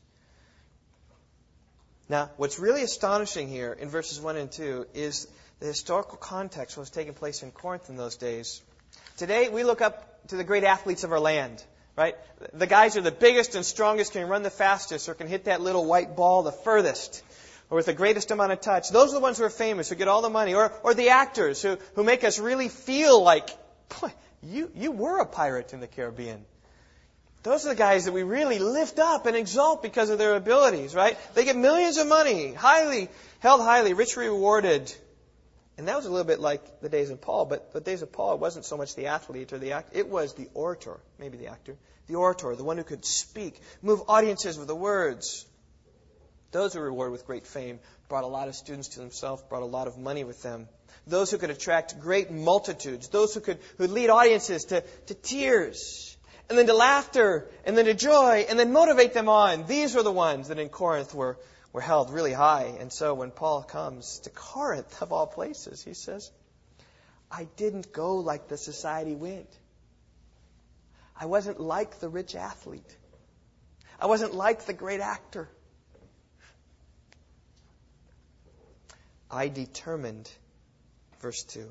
Now, what's really astonishing here in verses 1 and 2 is the historical context was taking place in Corinth in those days. Today, we look up to the great athletes of our land, right? The guys who are the biggest and strongest, can run the fastest, or can hit that little white ball the furthest, or with the greatest amount of touch. Those are the ones who are famous, who get all the money, or, or the actors who, who make us really feel like, you, you were a pirate in the Caribbean. Those are the guys that we really lift up and exalt because of their abilities, right? They get millions of money, highly, held highly, richly rewarded. And that was a little bit like the days of Paul, but the days of Paul, wasn't so much the athlete or the act, it was the orator, maybe the actor, the orator, the one who could speak, move audiences with the words. Those who were rewarded with great fame brought a lot of students to themselves, brought a lot of money with them. Those who could attract great multitudes, those who could who lead audiences to, to tears and then to laughter, and then to joy, and then motivate them on. These were the ones that in Corinth were, were held really high. And so when Paul comes to Corinth, of all places, he says, I didn't go like the society went. I wasn't like the rich athlete. I wasn't like the great actor. I determined Verse 2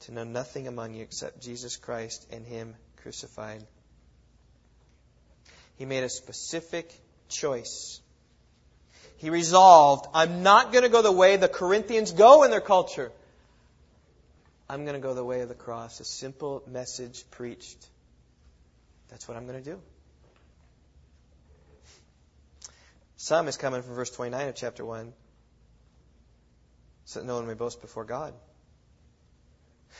To know nothing among you except Jesus Christ and Him crucified. He made a specific choice. He resolved, I'm not going to go the way the Corinthians go in their culture. I'm going to go the way of the cross. A simple message preached. That's what I'm going to do. Some is coming from verse 29 of chapter 1. So that no one may boast before God.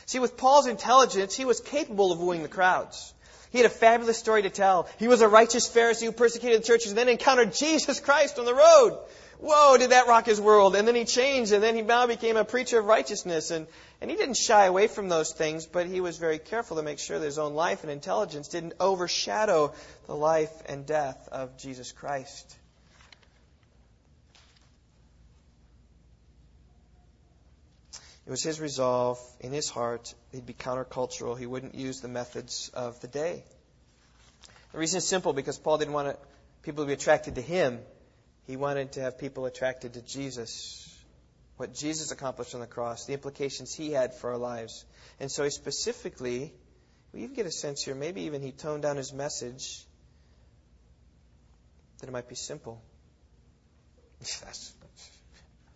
See, with Paul's intelligence, he was capable of wooing the crowds. He had a fabulous story to tell. He was a righteous Pharisee who persecuted the churches and then encountered Jesus Christ on the road. Whoa, did that rock his world. And then he changed and then he now became a preacher of righteousness. And, and he didn't shy away from those things, but he was very careful to make sure that his own life and intelligence didn't overshadow the life and death of Jesus Christ. It was his resolve in his heart he'd be countercultural. He wouldn't use the methods of the day. The reason is simple because Paul didn't want people to be attracted to him. He wanted to have people attracted to Jesus. What Jesus accomplished on the cross, the implications he had for our lives. And so he specifically, we even get a sense here, maybe even he toned down his message that it might be simple. That's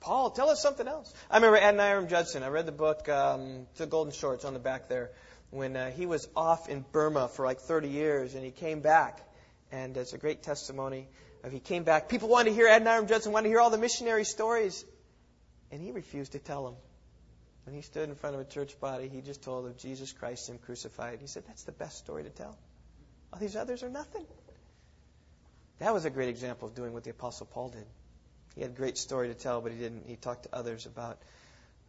Paul, tell us something else. I remember Adoniram Judson. I read the book, um, The Golden Shorts, on the back there, when uh, he was off in Burma for like 30 years, and he came back, and it's a great testimony of he came back. People wanted to hear Adoniram Judson, wanted to hear all the missionary stories, and he refused to tell them. When he stood in front of a church body, he just told of Jesus Christ and crucified. He said, "That's the best story to tell. All these others are nothing." That was a great example of doing what the Apostle Paul did. He had a great story to tell, but he didn't. He talked to others about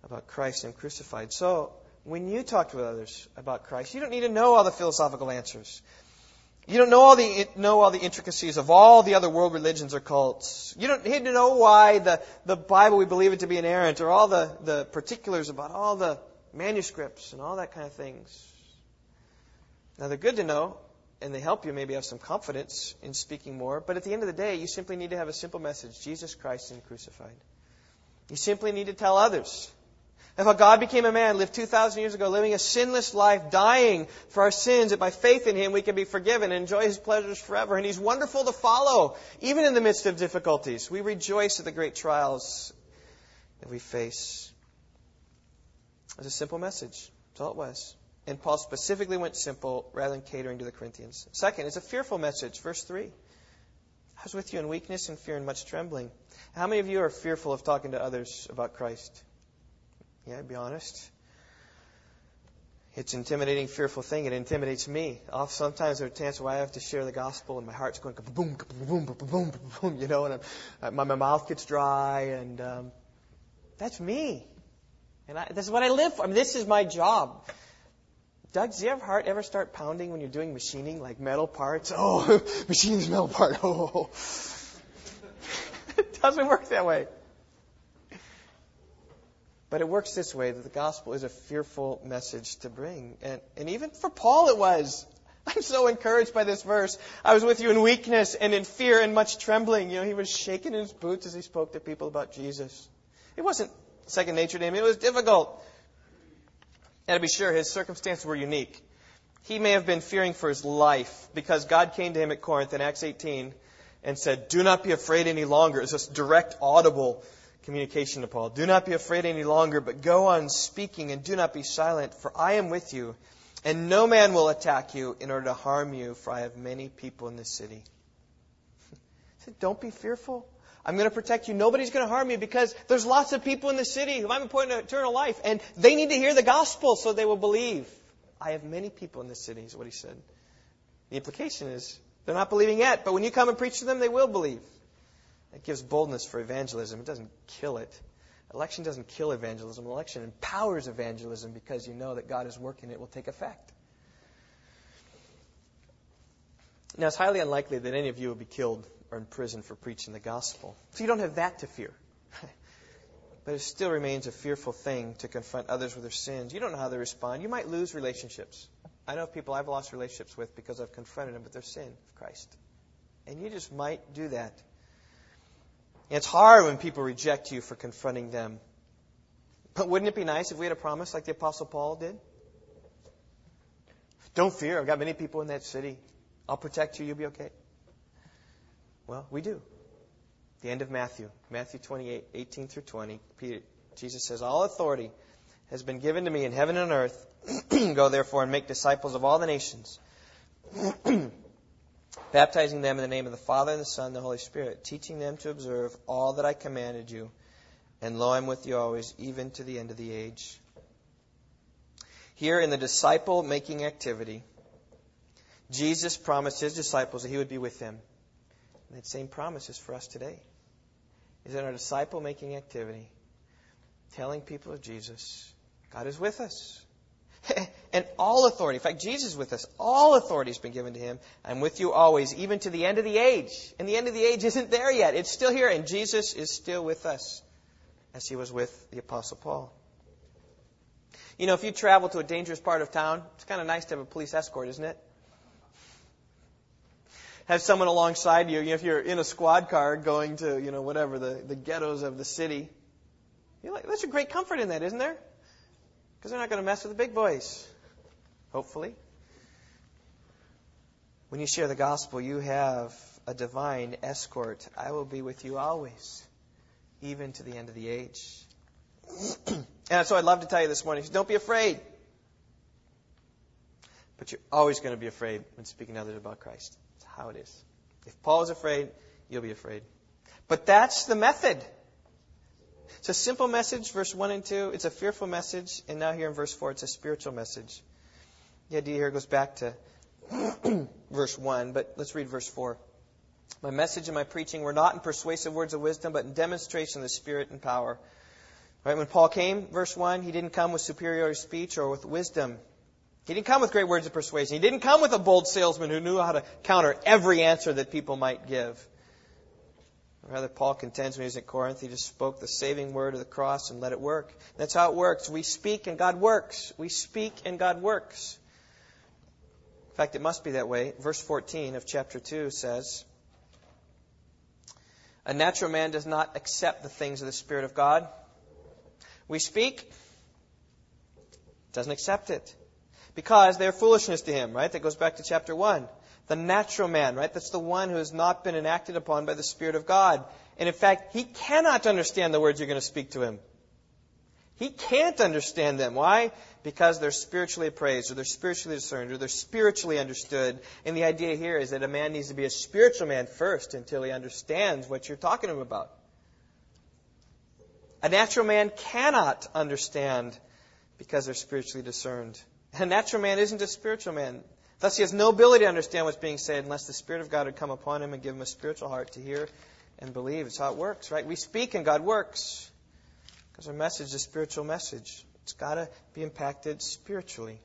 about Christ and crucified. So when you talk with others about Christ, you don't need to know all the philosophical answers. You don't know all the know all the intricacies of all the other world religions or cults. You don't need to know why the, the Bible we believe it to be inerrant or all the, the particulars about all the manuscripts and all that kind of things. Now they're good to know, and they help you maybe have some confidence in speaking more. But at the end of the day, you simply need to have a simple message Jesus Christ and crucified. You simply need to tell others of how God became a man, lived 2,000 years ago, living a sinless life, dying for our sins, that by faith in Him we can be forgiven and enjoy His pleasures forever. And He's wonderful to follow, even in the midst of difficulties. We rejoice at the great trials that we face. It's a simple message. That's all it was. And Paul specifically went simple rather than catering to the Corinthians. Second, it's a fearful message. Verse 3. I was with you in weakness and fear and much trembling. How many of you are fearful of talking to others about Christ? Yeah, be honest. It's an intimidating, fearful thing. It intimidates me. Sometimes there are times where I have to share the gospel and my heart's going boom, boom, boom, boom, boom, you know, and I'm, my, my mouth gets dry, and um, that's me. And I, this is what I live for. I mean, this is my job. Doug, does your heart ever start pounding when you're doing machining, like metal parts? Oh, machining this metal part. Oh. it doesn't work that way. But it works this way that the gospel is a fearful message to bring. And, and even for Paul it was. I'm so encouraged by this verse. I was with you in weakness and in fear and much trembling. You know, he was shaking in his boots as he spoke to people about Jesus. It wasn't second nature to him. It was difficult. And to be sure, his circumstances were unique. He may have been fearing for his life because God came to him at Corinth in Acts 18 and said, Do not be afraid any longer. It's this direct, audible communication to Paul. Do not be afraid any longer, but go on speaking and do not be silent, for I am with you, and no man will attack you in order to harm you, for I have many people in this city. He said, Don't be fearful. I'm going to protect you. Nobody's going to harm you because there's lots of people in the city who I'm appointed to eternal life, and they need to hear the gospel so they will believe. I have many people in the city, is what he said. The implication is they're not believing yet, but when you come and preach to them, they will believe. It gives boldness for evangelism. It doesn't kill it. Election doesn't kill evangelism. Election empowers evangelism because you know that God is working, it will take effect. Now, it's highly unlikely that any of you will be killed or in prison for preaching the gospel. So you don't have that to fear. but it still remains a fearful thing to confront others with their sins. You don't know how they respond. You might lose relationships. I know of people I've lost relationships with because I've confronted them with their sin of Christ. And you just might do that. And it's hard when people reject you for confronting them But wouldn't it be nice if we had a promise like the Apostle Paul did? Don't fear, I've got many people in that city. I'll protect you, you'll be okay. Well, we do. The end of Matthew, Matthew 28, 18 through 20. Peter, Jesus says, All authority has been given to me in heaven and earth. Go therefore and make disciples of all the nations, baptizing them in the name of the Father and the Son and the Holy Spirit, teaching them to observe all that I commanded you. And lo, I'm with you always, even to the end of the age. Here in the disciple making activity, Jesus promised his disciples that he would be with them. That same promise is for us today. Is in our disciple making activity, telling people of Jesus, God is with us. and all authority, in fact, Jesus is with us. All authority has been given to him. I'm with you always, even to the end of the age. And the end of the age isn't there yet. It's still here, and Jesus is still with us, as he was with the Apostle Paul. You know, if you travel to a dangerous part of town, it's kind of nice to have a police escort, isn't it? Have someone alongside you, if you're in a squad car going to, you know, whatever, the, the ghettos of the city. You're like, there's a great comfort in that, isn't there? Because they're not going to mess with the big boys, hopefully. When you share the gospel, you have a divine escort. I will be with you always, even to the end of the age. and so I'd love to tell you this morning don't be afraid. But you're always going to be afraid when speaking to others about Christ. How it is. If Paul is afraid, you'll be afraid. But that's the method. It's a simple message, verse 1 and 2. It's a fearful message. And now here in verse 4, it's a spiritual message. The idea here goes back to verse 1, but let's read verse 4. My message and my preaching were not in persuasive words of wisdom, but in demonstration of the Spirit and power. Right? When Paul came, verse 1, he didn't come with superior speech or with wisdom. He didn't come with great words of persuasion. He didn't come with a bold salesman who knew how to counter every answer that people might give. Rather, Paul contends when he was at Corinth, he just spoke the saving word of the cross and let it work. That's how it works. We speak and God works. We speak and God works. In fact, it must be that way. Verse 14 of chapter 2 says, A natural man does not accept the things of the Spirit of God. We speak, doesn't accept it. Because they're foolishness to him, right? That goes back to chapter 1 the natural man, right? That's the one who has not been enacted upon by the Spirit of God. And in fact, he cannot understand the words you're going to speak to him. He can't understand them. Why? Because they're spiritually appraised, or they're spiritually discerned, or they're spiritually understood. And the idea here is that a man needs to be a spiritual man first until he understands what you're talking to him about. A natural man cannot understand because they're spiritually discerned. A natural man isn't a spiritual man. Thus, he has no ability to understand what's being said unless the Spirit of God had come upon him and give him a spiritual heart to hear and believe. It's how it works, right? We speak and God works because our message is a spiritual message. It's got to be impacted spiritually.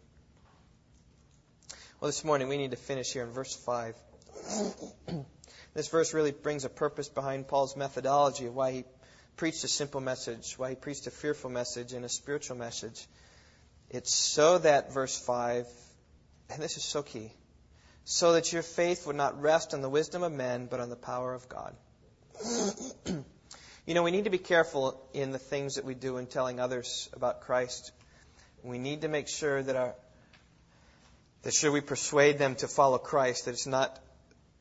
Well, this morning we need to finish here in verse 5. this verse really brings a purpose behind Paul's methodology of why he preached a simple message, why he preached a fearful message and a spiritual message. It's so that, verse 5, and this is so key, so that your faith would not rest on the wisdom of men, but on the power of God. you know, we need to be careful in the things that we do in telling others about Christ. We need to make sure that our that should we persuade them to follow Christ, that it's not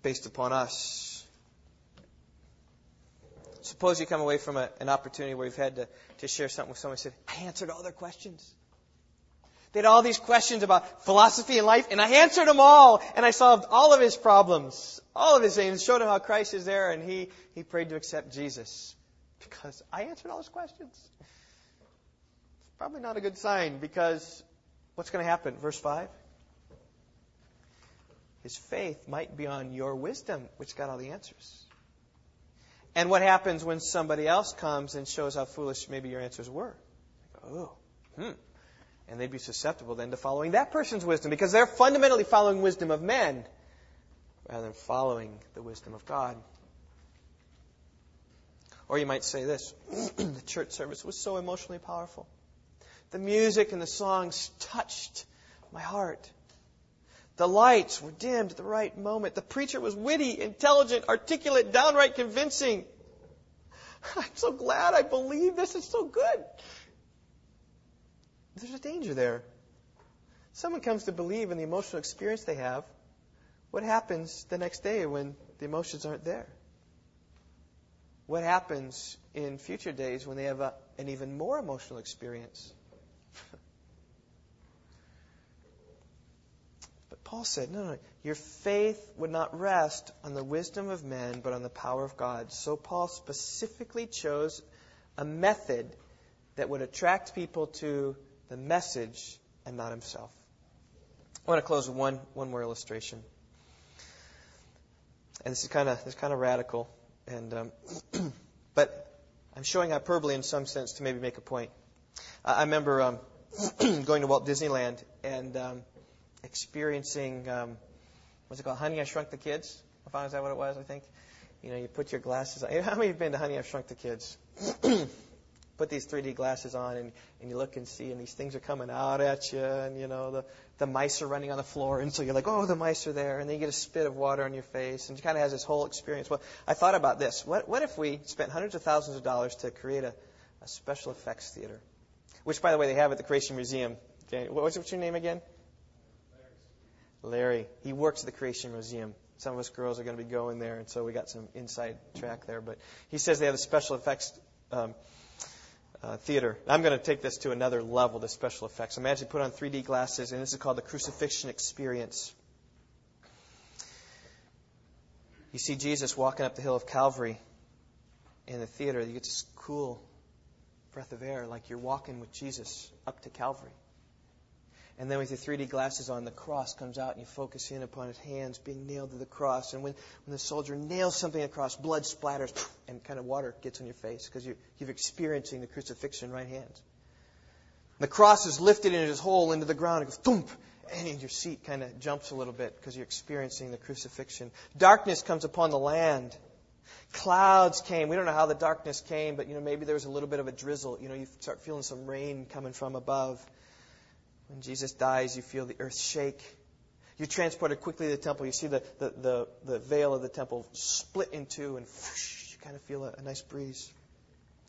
based upon us. Suppose you come away from a, an opportunity where you've had to, to share something with someone and said, I answered all their questions. They had all these questions about philosophy and life, and I answered them all, and I solved all of his problems, all of his things, showed him how Christ is there, and he, he prayed to accept Jesus. Because I answered all his questions. It's probably not a good sign, because what's going to happen? Verse 5. His faith might be on your wisdom, which got all the answers. And what happens when somebody else comes and shows how foolish maybe your answers were? Oh, hmm. And they'd be susceptible then to following that person's wisdom because they're fundamentally following wisdom of men rather than following the wisdom of God. Or you might say this the church service was so emotionally powerful. The music and the songs touched my heart. The lights were dimmed at the right moment. The preacher was witty, intelligent, articulate, downright convincing. I'm so glad I believe this is so good. There's a danger there. Someone comes to believe in the emotional experience they have. What happens the next day when the emotions aren't there? What happens in future days when they have a, an even more emotional experience? but Paul said, no, no, your faith would not rest on the wisdom of men, but on the power of God. So Paul specifically chose a method that would attract people to the message and not himself. I want to close with one, one more illustration. And this is kind of, this is kind of radical. And, um, but I'm showing hyperbole in some sense to maybe make a point. I remember um, going to Walt Disneyland and um, experiencing, um, what's it called, Honey, I Shrunk the Kids? I found is that what it was, I think? You know, you put your glasses on. How many have been to Honey, I Shrunk the Kids? put these 3D glasses on and, and you look and see and these things are coming out at you and you know the the mice are running on the floor and so you're like oh the mice are there and then you get a spit of water on your face and it kind of has this whole experience. Well, I thought about this. What what if we spent hundreds of thousands of dollars to create a, a special effects theater, which by the way they have at the Creation Museum. Okay, what's, what's your name again? Larry. Larry. He works at the Creation Museum some of us girls are going to be going there, and so we got some inside track there. But he says they have a special effects um, uh, theater. I'm going to take this to another level, the special effects. Imagine put on 3D glasses, and this is called the crucifixion experience. You see Jesus walking up the hill of Calvary in the theater. You get this cool breath of air, like you're walking with Jesus up to Calvary. And then with your 3D glasses on, the cross comes out and you focus in upon his hands being nailed to the cross. And when, when the soldier nails something across, blood splatters and kind of water gets on your face because you, you're experiencing the crucifixion right hand. The cross is lifted in its hole into the ground. It goes thump, and your seat kind of jumps a little bit because you're experiencing the crucifixion. Darkness comes upon the land. Clouds came. We don't know how the darkness came, but you know maybe there was a little bit of a drizzle. You know, you start feeling some rain coming from above. When Jesus dies, you feel the earth shake. You're transported quickly to the temple. You see the, the, the, the veil of the temple split in two, and whoosh, you kind of feel a, a nice breeze.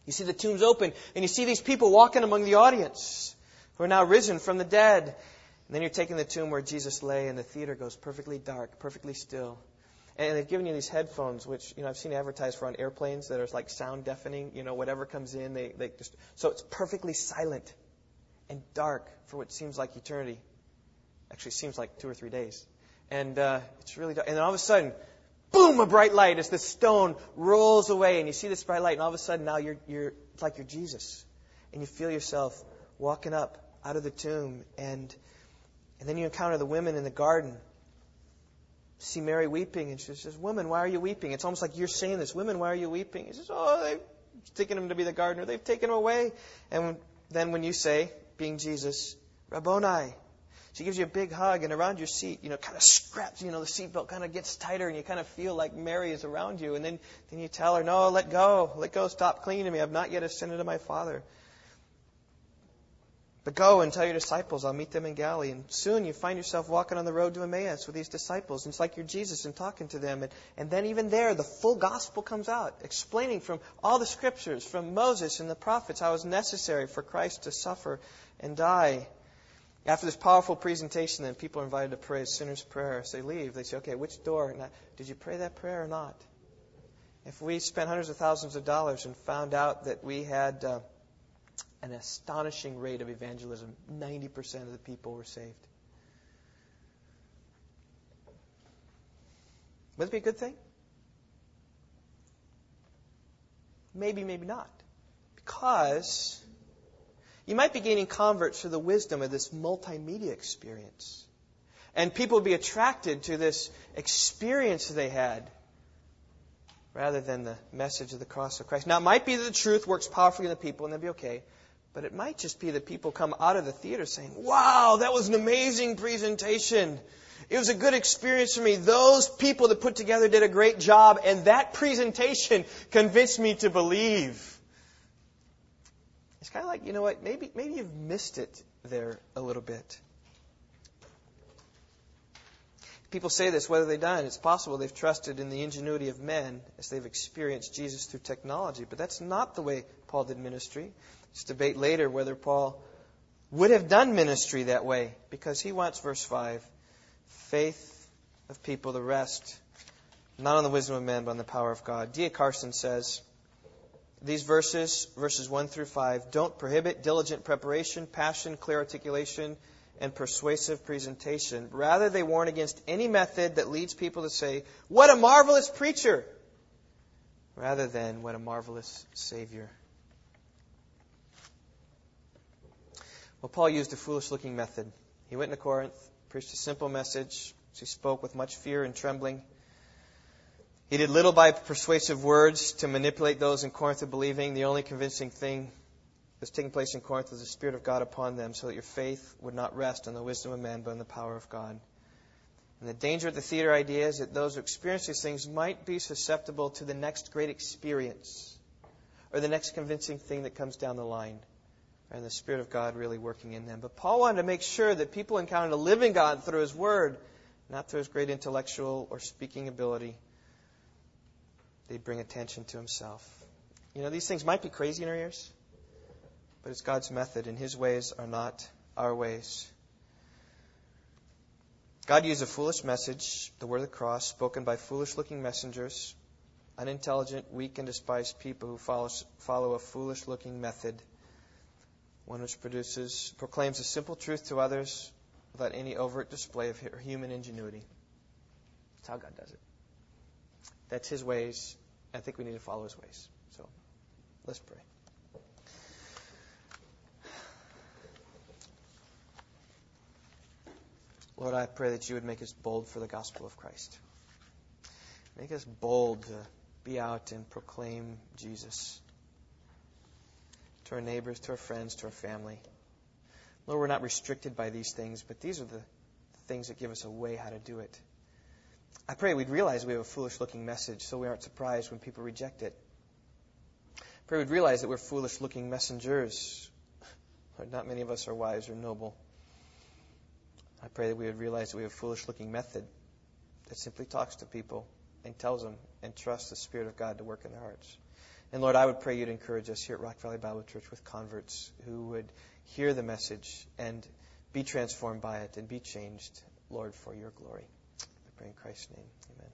You see the tombs open, and you see these people walking among the audience who are now risen from the dead. And then you're taking the tomb where Jesus lay, and the theater goes perfectly dark, perfectly still. And they've given you these headphones, which you know I've seen advertised for on airplanes that are like sound deafening. You know, whatever comes in, they, they just so it's perfectly silent and dark for what seems like eternity. Actually, seems like two or three days. And uh, it's really dark. And then all of a sudden, boom, a bright light as the stone rolls away, and you see this bright light, and all of a sudden now you're, you're it's like you're Jesus, and you feel yourself walking up out of the tomb, and and then you encounter the women in the garden. See Mary weeping, and she says, "Woman, why are you weeping?" It's almost like you're saying this. "Women, why are you weeping?" He says, "Oh, they've taken him to be the gardener. They've taken him away." And then when you say, being Jesus, Rabboni. She gives you a big hug, and around your seat, you know, kind of straps, you know, the seatbelt kind of gets tighter, and you kind of feel like Mary is around you. And then, then you tell her, No, let go. Let go. Stop clinging to me. I've not yet ascended to my Father. But go and tell your disciples, I'll meet them in Galilee. And soon you find yourself walking on the road to Emmaus with these disciples. And it's like you're Jesus and talking to them. And, and then even there, the full gospel comes out, explaining from all the scriptures, from Moses and the prophets, how it was necessary for Christ to suffer and die. After this powerful presentation, then people are invited to pray a sinner's prayer. As they leave, they say, okay, which door? Now, did you pray that prayer or not? If we spent hundreds of thousands of dollars and found out that we had uh, an astonishing rate of evangelism, 90% of the people were saved. Would it be a good thing? Maybe, maybe not. Because you might be gaining converts through the wisdom of this multimedia experience. And people would be attracted to this experience they had rather than the message of the cross of Christ. Now, it might be that the truth works powerfully in the people and they'll be okay. But it might just be that people come out of the theater saying, wow, that was an amazing presentation. It was a good experience for me. Those people that put together did a great job, and that presentation convinced me to believe. It's kind of like, you know what, maybe, maybe you've missed it there a little bit. People say this, whether they've done, it's possible they've trusted in the ingenuity of men as they've experienced Jesus through technology. But that's not the way Paul did ministry. It's debate later whether Paul would have done ministry that way because he wants, verse 5, faith of people, to rest, not on the wisdom of men, but on the power of God. D.A. Carson says, these verses, verses 1 through 5, don't prohibit diligent preparation, passion, clear articulation, and persuasive presentation. Rather, they warn against any method that leads people to say, What a marvelous preacher! rather than, What a marvelous Savior. Well, Paul used a foolish looking method. He went into Corinth, preached a simple message. He spoke with much fear and trembling. He did little by persuasive words to manipulate those in Corinth to believing. The only convincing thing that was taking place in Corinth was the Spirit of God upon them, so that your faith would not rest on the wisdom of man, but on the power of God. And the danger of the theater idea is that those who experience these things might be susceptible to the next great experience or the next convincing thing that comes down the line. And the Spirit of God really working in them. But Paul wanted to make sure that people encountered a living God through His Word, not through His great intellectual or speaking ability they'd bring attention to himself. You know, these things might be crazy in our ears, but it's God's method, and his ways are not our ways. God used a foolish message, the word of the cross, spoken by foolish looking messengers, unintelligent, weak, and despised people who follow, follow a foolish looking method, one which produces, proclaims a simple truth to others without any overt display of human ingenuity. That's how God does it. That's His ways. I think we need to follow His ways. So let's pray. Lord, I pray that you would make us bold for the gospel of Christ. Make us bold to be out and proclaim Jesus to our neighbors, to our friends, to our family. Lord, we're not restricted by these things, but these are the things that give us a way how to do it. I pray we'd realize we have a foolish looking message so we aren't surprised when people reject it. I pray we'd realize that we're foolish looking messengers. Lord, not many of us are wise or noble. I pray that we would realize that we have a foolish looking method that simply talks to people and tells them and trusts the Spirit of God to work in their hearts. And Lord, I would pray you'd encourage us here at Rock Valley Bible Church with converts who would hear the message and be transformed by it and be changed, Lord, for your glory I pray in Christ's name. Amen.